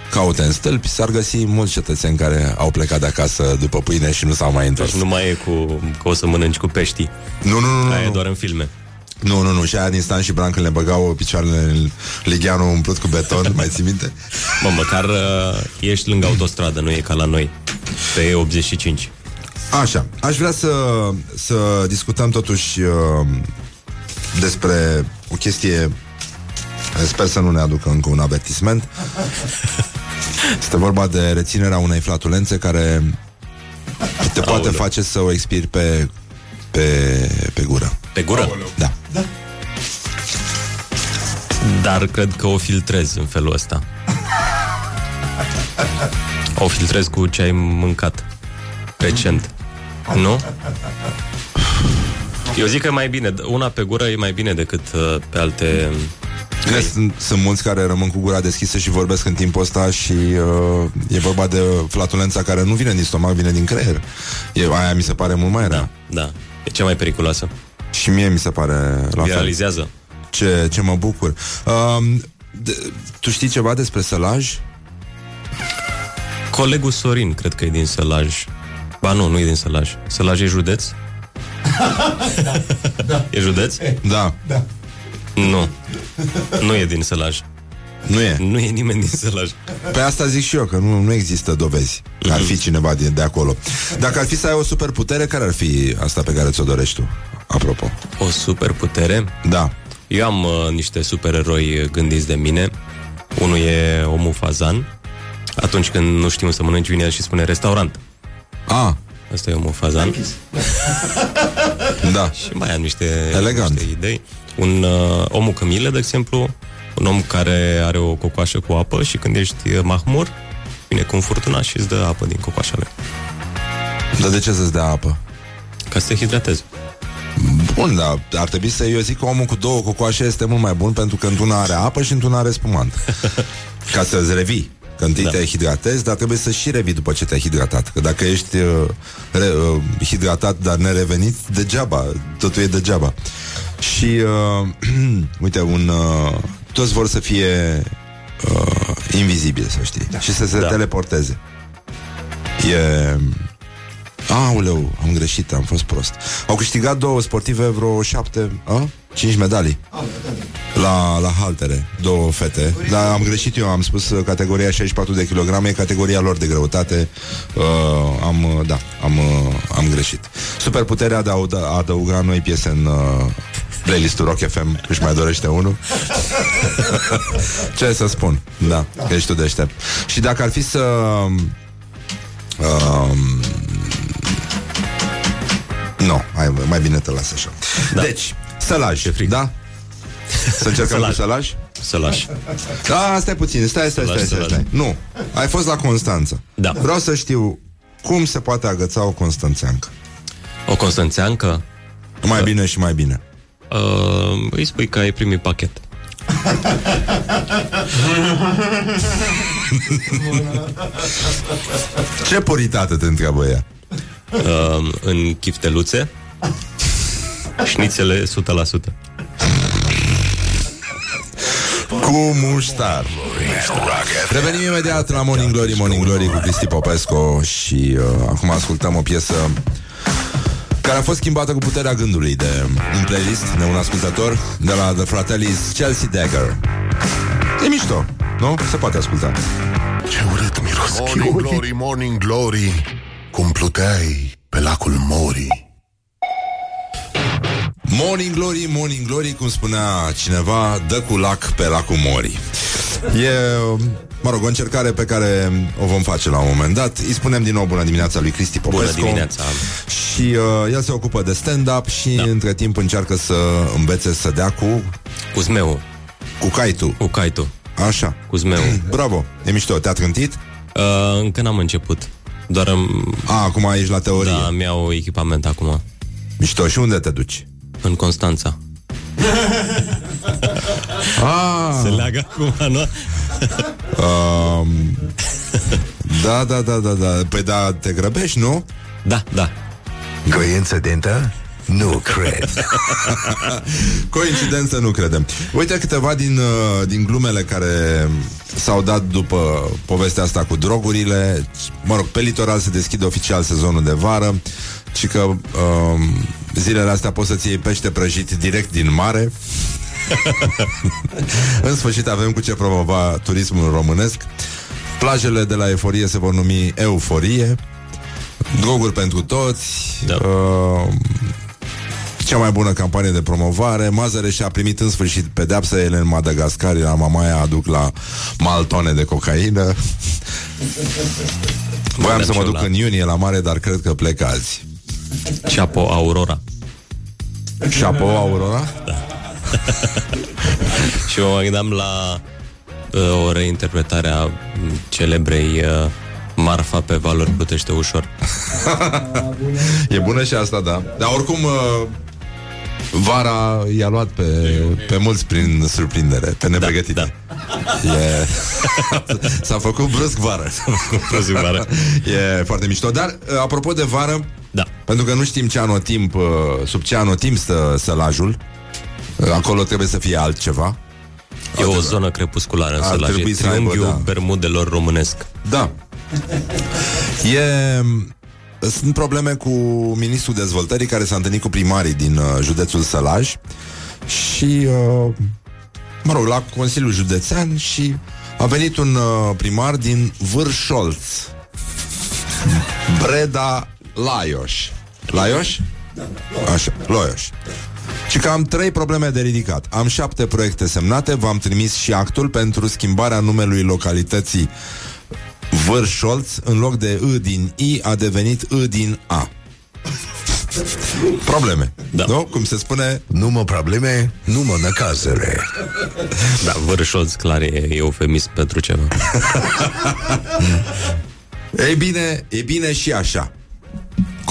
caute în stâlpi, s-ar găsi mulți cetățeni care au plecat de acasă după pâine și nu s-au mai întors. Deci nu mai e cu că o să mănânci cu peștii. Nu, nu, nu, nu. Aia e nu. doar în filme. Nu, nu, nu, și aia din Stan și Bran când le băgau picioarele în ligheanul umplut cu beton, mai ții minte? Mă, măcar uh, ești lângă autostradă, nu e ca la noi. Pe 85. Așa, aș vrea să, să discutăm totuși uh, despre o chestie Sper să nu ne aducă încă un avertisment Este vorba de reținerea unei flatulențe care te poate Aoleu. face să o expiri pe, pe, pe gură Pe gură? Da Dar cred că o filtrez în felul ăsta. O filtrez cu ce ai mâncat recent. Nu? Eu zic că e mai bine. Una pe gură e mai bine decât uh, pe alte... Bine, sunt, sunt mulți care rămân cu gura deschisă și vorbesc în timpul ăsta și uh, e vorba de flatulența care nu vine din stomac, vine din creier. E, aia mi se pare mult mai rea. Da, e cea mai periculoasă. Și mie mi se pare la fel. Viralizează. Ce, ce mă bucur. Um, de, tu știi ceva despre sălaj? Colegul Sorin, cred că e din Sălaj. Ba nu, nu e din Sălaj. Sălaj e județ? E județ? Da. Da. Nu. Nu e din Sălaj. Nu e? Nu e nimeni din Sălaj. Pe asta zic și eu, că nu, nu există dovezi că ar fi cineva de, de acolo. Dacă ar fi să ai o superputere, care ar fi asta pe care ți-o dorești tu? Apropo. O superputere? Da. Eu am uh, niște supereroi gândiți de mine. Unul e omul fazan. Atunci când nu știm să mănânci, vine el și spune restaurant. A. Asta e omul fazan. Da. Și mai am niște, Elegant. niște idei. Un uh, omul cămilă, de exemplu, un om care are o cocoașă cu apă și când ești uh, mahmur, vine cu un furtuna și îți dă apă din cocoașele. Dar de ce să-ți dea apă? Ca să te hidratezi. Bun, dar ar trebui să eu zic că omul cu două cocoașe este mult mai bun pentru că într-una are apă și într-una are spumant. Ca să-ți revii. Că întâi da. te hidratezi, dar trebuie să și revii după ce te-ai hidratat. Că dacă ești uh, re, uh, hidratat, dar nerevenit, degeaba. Totul e degeaba. Și, uh, uite, un... Uh, toți vor să fie uh, invizibili, să știi. Da. Și să se da. teleporteze. E... Aoleu, am greșit, am fost prost. Au câștigat două sportive vreo șapte, a? Cinci medalii la, la haltere, două fete. Dar am greșit eu, am spus uh, categoria 64 de kilograme, e categoria lor de greutate. Uh, am, uh, da, am, uh, am greșit. Superputerea de a adăuga, a adăuga noi piese în uh, playlistul Rock FM, își mai dorește unul. Ce să spun? Da, că ești tu deștept. Și dacă ar fi să... Um, nu, hai, mai bine te las așa. Da. Deci, sălaj, da? Să încercăm Sălaj. cu sălaj? Sălaș. Da, stai puțin, stai, stai, Sălaj, stai, stai, sălaj. stai. Nu, ai fost la Constanța. Da. Vreau să știu cum se poate agăța o constanțeancă. O constanțeancă? Mai bine și mai bine. Uh, îi spui că ai primit pachet. Ce puritate te întreabă ea? Uh, în chifteluțe, șnițele 100%. Cu muștar. Revenim imediat la Morning Glory, Morning Glory cu Cristi Popescu și uh, acum ascultăm o piesă care a fost schimbată cu puterea gândului de un playlist de un ascultător de la The Fratellis Chelsea Dagger. E mișto, nu? Se poate asculta. Ce urât miros Morning Glory, Morning Glory Cum pluteai pe lacul Mori. Morning Glory, Morning Glory, cum spunea cineva, dă cu lac pe lacul Mori. E, mă rog, o încercare pe care o vom face la un moment dat. Îi spunem din nou bună dimineața lui Cristi Popescu. Bună dimineața. Și uh, el se ocupă de stand-up și da. între timp încearcă să învețe să dea cu... Cu zmeu. Cu caitu. Cu caitu. Așa. Cu zmeu. Bravo. E mișto. Te-a trântit? Uh, încă n-am început. Doar am... A, acum ești la teorie. Da, mi-au echipament acum. Mișto. Și unde te duci? În Constanța. Ah. Se leagă acum, nu? Um, da, da, da, da, da. Păi da, te grăbești, nu? Da, da. Coincidentă? Nu cred. Coincidență nu credem. Uite câteva din, uh, din glumele care s-au dat după povestea asta cu drogurile. Mă rog, pe litoral se deschide oficial sezonul de vară și că um, zilele astea poți să-ți iei pește prăjit direct din mare. în sfârșit avem cu ce promova turismul românesc. Plajele de la Eforie se vor numi Euforie. Droguri pentru toți. Da. Uh, cea mai bună campanie de promovare. Mazăre și-a primit în sfârșit pedeapsa ele în Madagascar, la Mamaia aduc la maltone de cocaină. Voiam să mă duc în iunie la mare, dar cred că plec azi. Chapo Aurora. Chapo Aurora? Da. și mă gândeam la uh, o reinterpretare a celebrei uh, Marfa pe valori plutește ușor. e bună și asta, da. Dar oricum, uh, vara i-a luat pe, pe mulți prin surprindere, pe nepregătite. Da, da. E... S-a făcut brusc vară. S-a făcut brusc vară. e foarte mișto. Dar, uh, apropo de vară, da. pentru că nu știm ce anotimp, uh, sub ce anotimp stă sălajul, uh, acolo trebuie să fie altceva. E o zonă crepusculară în sălaj. E triunghiul da. bermudelor românesc. Da. E... Sunt probleme cu ministrul dezvoltării care s-a întâlnit cu primarii din uh, județul Sălaj și, uh, mă rog, la Consiliul Județean și a venit un uh, primar din Vârșolț, Breda Laios. Laios? Așa, Laios. Și că am trei probleme de ridicat. Am șapte proiecte semnate, v-am trimis și actul pentru schimbarea numelui localității Vârșolț, în loc de I din I, a devenit I din A. Probleme. Da. Nu? Cum se spune? Nu mă probleme, nu mă năcazere. Da, vârșolț, clar, e eufemism pentru ceva. Ei bine, e bine și așa.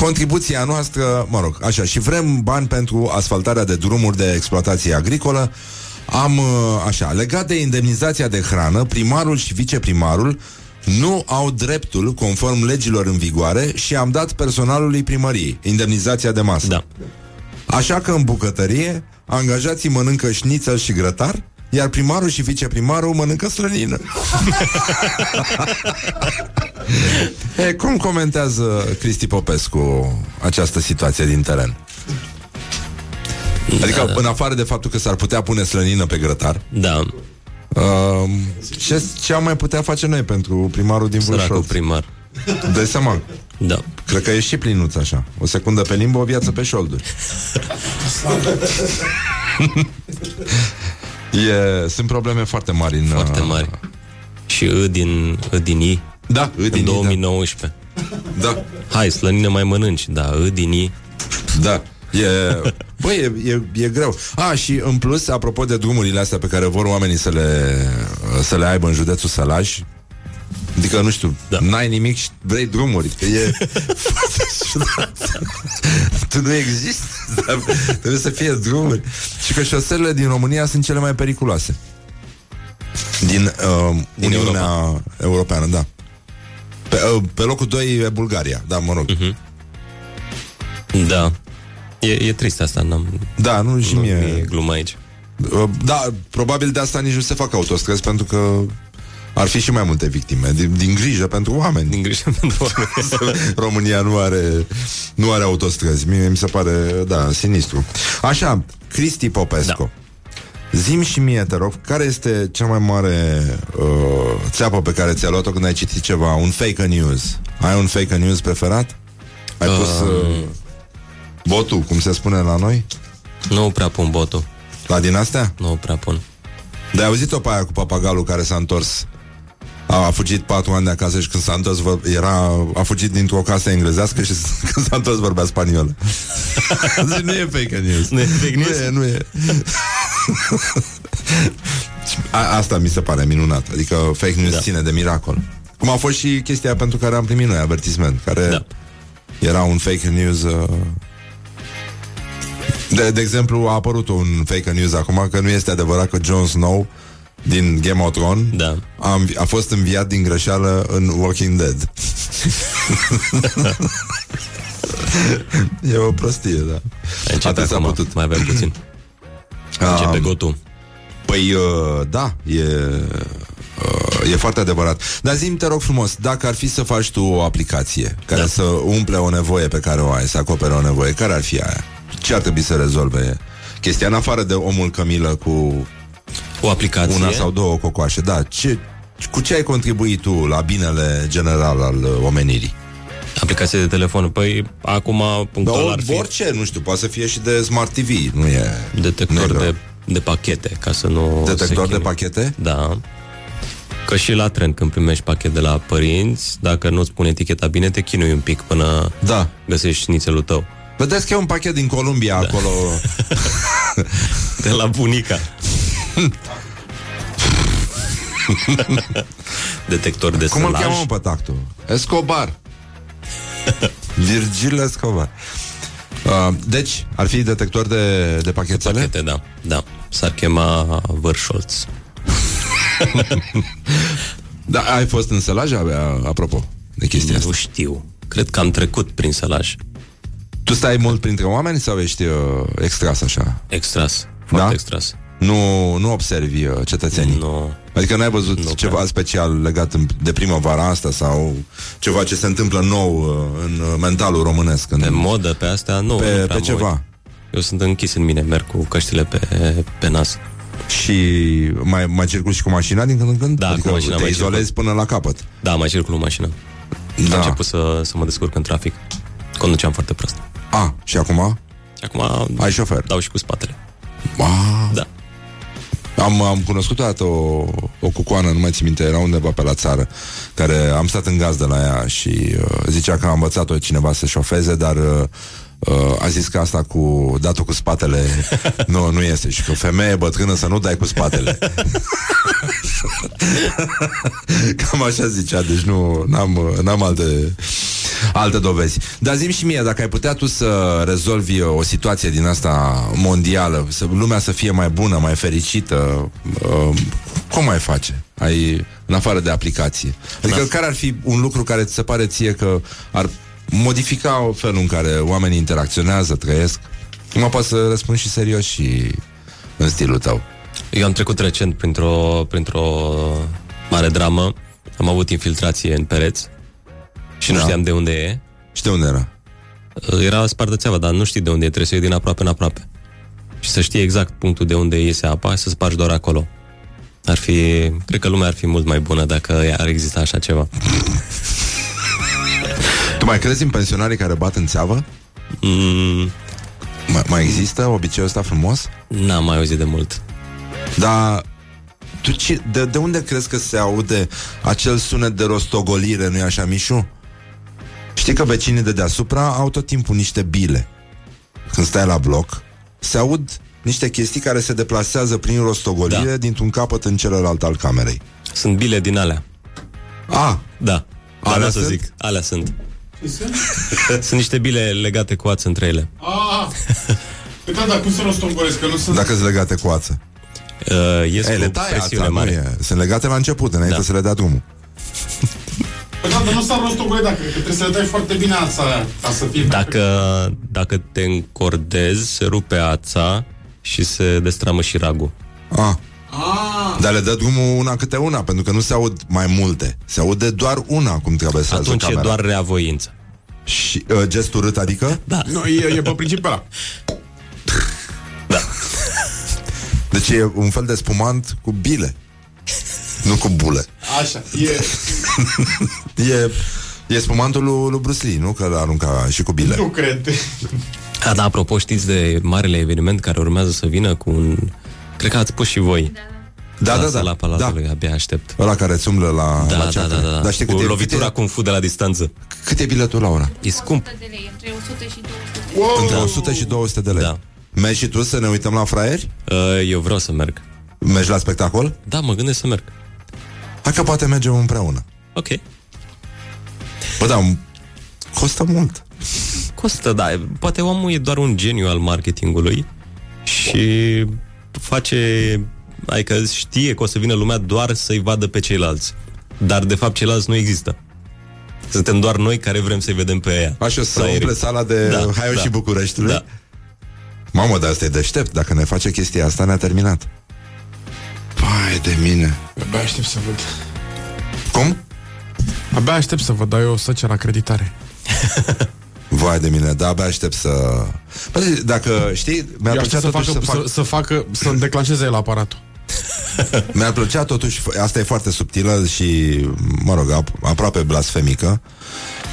Contribuția noastră, mă rog, așa, și vrem bani pentru asfaltarea de drumuri de exploatație agricolă. Am, așa, legat de indemnizația de hrană, primarul și viceprimarul nu au dreptul, conform legilor în vigoare, și am dat personalului primăriei indemnizația de masă. Da. Așa că în bucătărie, angajații mănâncă șnițel și grătar, iar primarul și viceprimarul mănâncă slănină. e, cum comentează Cristi Popescu această situație din teren? Adică, da, da. în afară de faptul că s-ar putea pune slănină pe grătar, Da. uh, ce, ce am mai putea face noi pentru primarul din Săracul Vârșoț? primar. Dai seama. Da. Cred că e și plinuț așa. O secundă pe limbă, o viață pe șolduri. e, sunt probleme foarte mari în... Foarte uh, mari. Și I din, I din I. Da, I din I, în da. 2019. Da. Hai, slănină mai mănânci, da, I din I. Da. E, băi, e, e, e greu. A, și în plus, apropo de drumurile astea pe care vor oamenii să le, să le aibă în județul Sălaj, Adică, nu știu, da. n-ai nimic și vrei drumuri. Că e foarte ciudat. Tu nu existi, dar trebuie să fie drumuri. Și că șoselele din România sunt cele mai periculoase. Din, uh, din Uniunea Europa. Europeană, da. Pe, uh, pe locul 2 e Bulgaria, da, mă rog. Uh-huh. Da. E, e trist asta, n-am... Da, nu și nu mie. e glumă aici. Uh, Da, probabil de asta nici nu se fac autostrăzi, pentru că ar fi și mai multe victime, din, din grijă pentru oameni. Din grijă pentru oameni. România nu are, nu are autostrăzi. Mie mi se pare, da, sinistru. Așa, Cristi Popescu. Da. Zim și mie, te rog, care este cea mai mare uh, țeapă pe care ți-a luat-o când ai citit ceva, un fake news? Ai un fake news preferat? Ai pus uh, botul, cum se spune la noi? Nu prea pun botul. La din astea? Nu prea pun. De ai auzit-o pe aia cu papagalul care s-a întors a, a fugit patru ani de acasă și când s-a întors vor, era, a fugit dintr-o casă englezească și când s-a întors vorbea spaniolă. Zic, nu e fake news. Nu e fake news? Nu e, nu e. a, asta mi se pare minunat. Adică fake news da. ține de miracol. Cum a fost și chestia pentru care am primit noi avertisment, care da. era un fake news uh, de, de exemplu, a apărut un fake news acum că nu este adevărat că Jon Snow din Game of Thrones da. a, învi- a fost înviat din greșeală în Walking Dead. e o prostie, da. Începe Atât s-a acum, putut. mai avem puțin. Începe Um, gotul. Păi, uh, da, e, uh, e foarte adevărat. Dar zi te rog frumos, dacă ar fi să faci tu o aplicație care da. să umple o nevoie pe care o ai, să acopere o nevoie, care ar fi aia? Ce ar trebui să rezolve chestia, în afară de omul cămilă cu o aplicație? una sau două cocoașe? Da, ce, cu ce ai contribuit tu la binele general al uh, omenirii? Aplicație de telefon. Păi, acum punctual Da, ar fi orice, nu știu, poate să fie și de Smart TV, nu e... detector nu e de, de pachete, ca să nu Detector se de chinuie. pachete? Da. Că și la tren, când primești pachet de la părinți, dacă nu-ți pune eticheta bine, te chinui un pic până da. găsești șnițelul tău. Vedeți că e un pachet din Columbia da. acolo. De la bunica. Detector de Cum îl sălaj. cheamă mă, pe tactul? Escobar. Virgil Escobar. Uh, deci, ar fi detector de, de pachetele? Pachete, da. Da. S-ar chema Vârșolț. da, ai fost în sălaj, abia, apropo, de chestia nu asta. știu. Cred că am trecut prin sălaj. Tu stai mult printre oameni sau ești uh, extras așa? Extras. Foarte Da? extras. Nu, nu observi uh, cetățenii? Nu. Adică n-ai văzut nu ceva special legat în- de primăvara asta sau ceva ce se întâmplă nou uh, în uh, mentalul românesc? În... Pe modă, pe astea, nu. Pe- nu prea pe mă ceva. uit. Eu sunt închis în mine, merg cu căștile pe, pe nas. Și mai, mai circul și cu mașina din când în când? Da, adică cu mașina te mai izolezi circul. până la capăt. Da, mai circul cu mașina. Da. Am început să, să mă descurc în trafic. Conduceam foarte prost. A, și acum? Acum Ai șofer? dau și cu spatele. A, Da. Am, am cunoscut odată o, o cucoană, nu mai țin minte, era undeva pe la țară, care am stat în gazdă la ea și uh, zicea că a învățat-o cineva să șofeze, dar uh, uh, a zis că asta cu datul cu spatele nu, nu este și că o femeie bătrână să nu dai cu spatele. Cam așa zicea, deci nu n-am, uh, n-am alte, alte dovezi. Dar zi și mie, dacă ai putea tu să rezolvi uh, o situație din asta mondială, să lumea să fie mai bună, mai fericită, uh, cum ai face? Ai, în afară de aplicație. Adică Da. care ar fi un lucru care ți se pare ție că ar modifica felul în care oamenii interacționează, trăiesc? Mă poți să răspund și serios și în stilul tău. Eu am trecut recent printr-o, printr-o mare dramă. Am avut infiltrație în pereți și nu Da. știam de unde e. Și de unde era? Era spardățeava, dar nu știi de unde e, trebuie să iei din aproape în aproape. Și să știi exact punctul de unde iese apa, să spargi doar acolo. Ar fi, cred că lumea ar fi mult mai bună dacă ar exista așa ceva. Tu mai crezi în pensionarii care bat în țeavă? Mm, Mai, mai există obiceiul ăsta frumos? n-am mai auzit de mult. Dar tu ce, de, de unde crezi că se aude acel sunet de rostogolire, nu-i așa, Mișu? Știi că vecinii de deasupra au tot timpul niște bile. Când stai la bloc, se aud niște chestii care se deplasează prin rostogolire da. dintr-un capăt în celălalt al camerei. Sunt bile din alea. A, Da. Dar Alea nu o să sunt? zic. Alea sunt. sunt niște bile legate cu ață între ele. Ah, Păi da, dar cum să rostogolesc? Că nu sunt... dacă sunt legate cu ață. Uh, ies Ei, cu le tai presiune ața, nu mare. e. Sunt legate la început, înainte Da. să le dea drumul. Păi da, dar nu s-ar rostogoli dacă, că trebuie să le dai foarte bine ața aia, ca să fie... Dacă, dacă te încordezi, se rupe ața și se destramă și ragul. Ah. Ah, Dar le dă drumul una câte una, pentru că nu se aud mai multe. Se aude doar una cum traversează Atunci camera. e doar reavoință. Și uh, gest urât, adică? Da. nu, e, e pe principiul ăla. Deci e un fel de spumant cu bile. Nu cu bule. Așa, e... E E spumantul lui, lui Bruce Lee, nu? Că l-a aruncat și cu bile. Nu cred. A, da, apropo, știți de marele eveniment care urmează să vină cu un... Cred că ați spus și voi. Da, da, da. Sala Palatului, da. abia aștept. Ăla care îți umblă la, Da, la da, ceață. da, da, da. Dar știi Cu cât e, lovitura cât Kung Fu de la distanță. e, cât e biletul la ora? E scump. Între 100 și 200 de lei. Da. Mergi și tu să ne uităm la fraieri? Uh, Eu vreau să merg. Mergi la spectacol? Da, mă gândesc să merg. Hai că poate mergem împreună. Ok. Bă, da, costă mult. Costă, da. Poate omul e doar un geniu al marketingului și face... Adică știe că o să vină lumea doar să-i vadă pe ceilalți. Dar, de fapt, ceilalți nu există. Suntem doar noi care vrem să-i vedem pe ea. Așa să Fraieri. umple sala de Da, Haio da. și Bucureștiului. Da. Mamă, dar asta e deștept. Dacă ne face chestia asta, ne-a terminat. Pai de mine. Abia aștept să văd. Cum? Abia aștept să văd, dar eu o să cer acreditare. Vai de mine, da, abia aștept să... Bă, dacă știi, mi-ar Eu plăcea aștept să totuși facă, să fac... să, să facă, să declanșeze el aparatul. Mi-ar plăcea totuși, asta e foarte subtilă și, mă rog, ap- aproape blasfemică,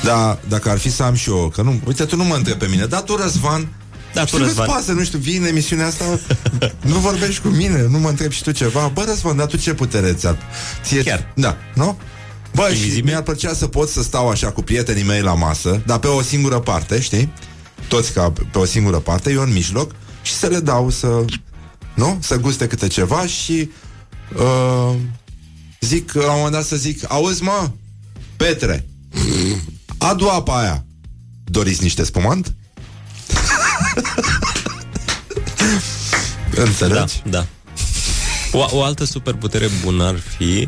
dar dacă ar fi să am și eu, că nu, uite, tu nu mă întrebi pe mine, dar tu, Răzvan, Da, tu, știi că-ți Răzvan. pasă, nu știu, vii în emisiunea asta, nu vorbești cu mine, nu mă întrebi și tu ceva, bă, Răzvan, dar tu ce putere ți-ar... Ție... Chiar. Da, nu? Bă, și Invizibil? mi-ar plăcea să pot să stau așa cu prietenii mei la masă, dar pe o singură parte, știi? Toți ca pe o singură parte, eu în mijloc și să le dau să... Nu? Să guste câte ceva și... Uh, zic, la un moment dat să zic, auzi mă, Petre, adu apa aia. Doriți niște spumant? Înțelegi? Da, da. O, o altă superputere bună ar fi s-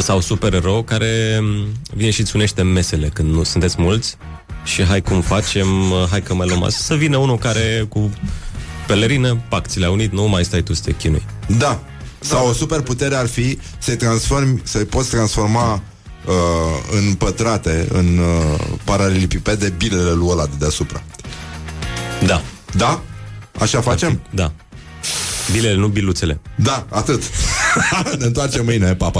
sau supererou care m, vine și îți unește mesele când nu sunteți mulți și hai cum facem, hai că mai luăm asta. Să vină unul care cu pelerină, pac, ți le-a unit, nu mai stai tu să te chinui. Da. Sau o superputere ar fi să-i transformi, să-i poți transforma uh, în pătrate, în uh, paralelipipede, bilele lui ăla de deasupra. Da. Da? Așa facem? Da. Bilele, nu biluțele. Da, atât. ne întoarcem mâine, papa.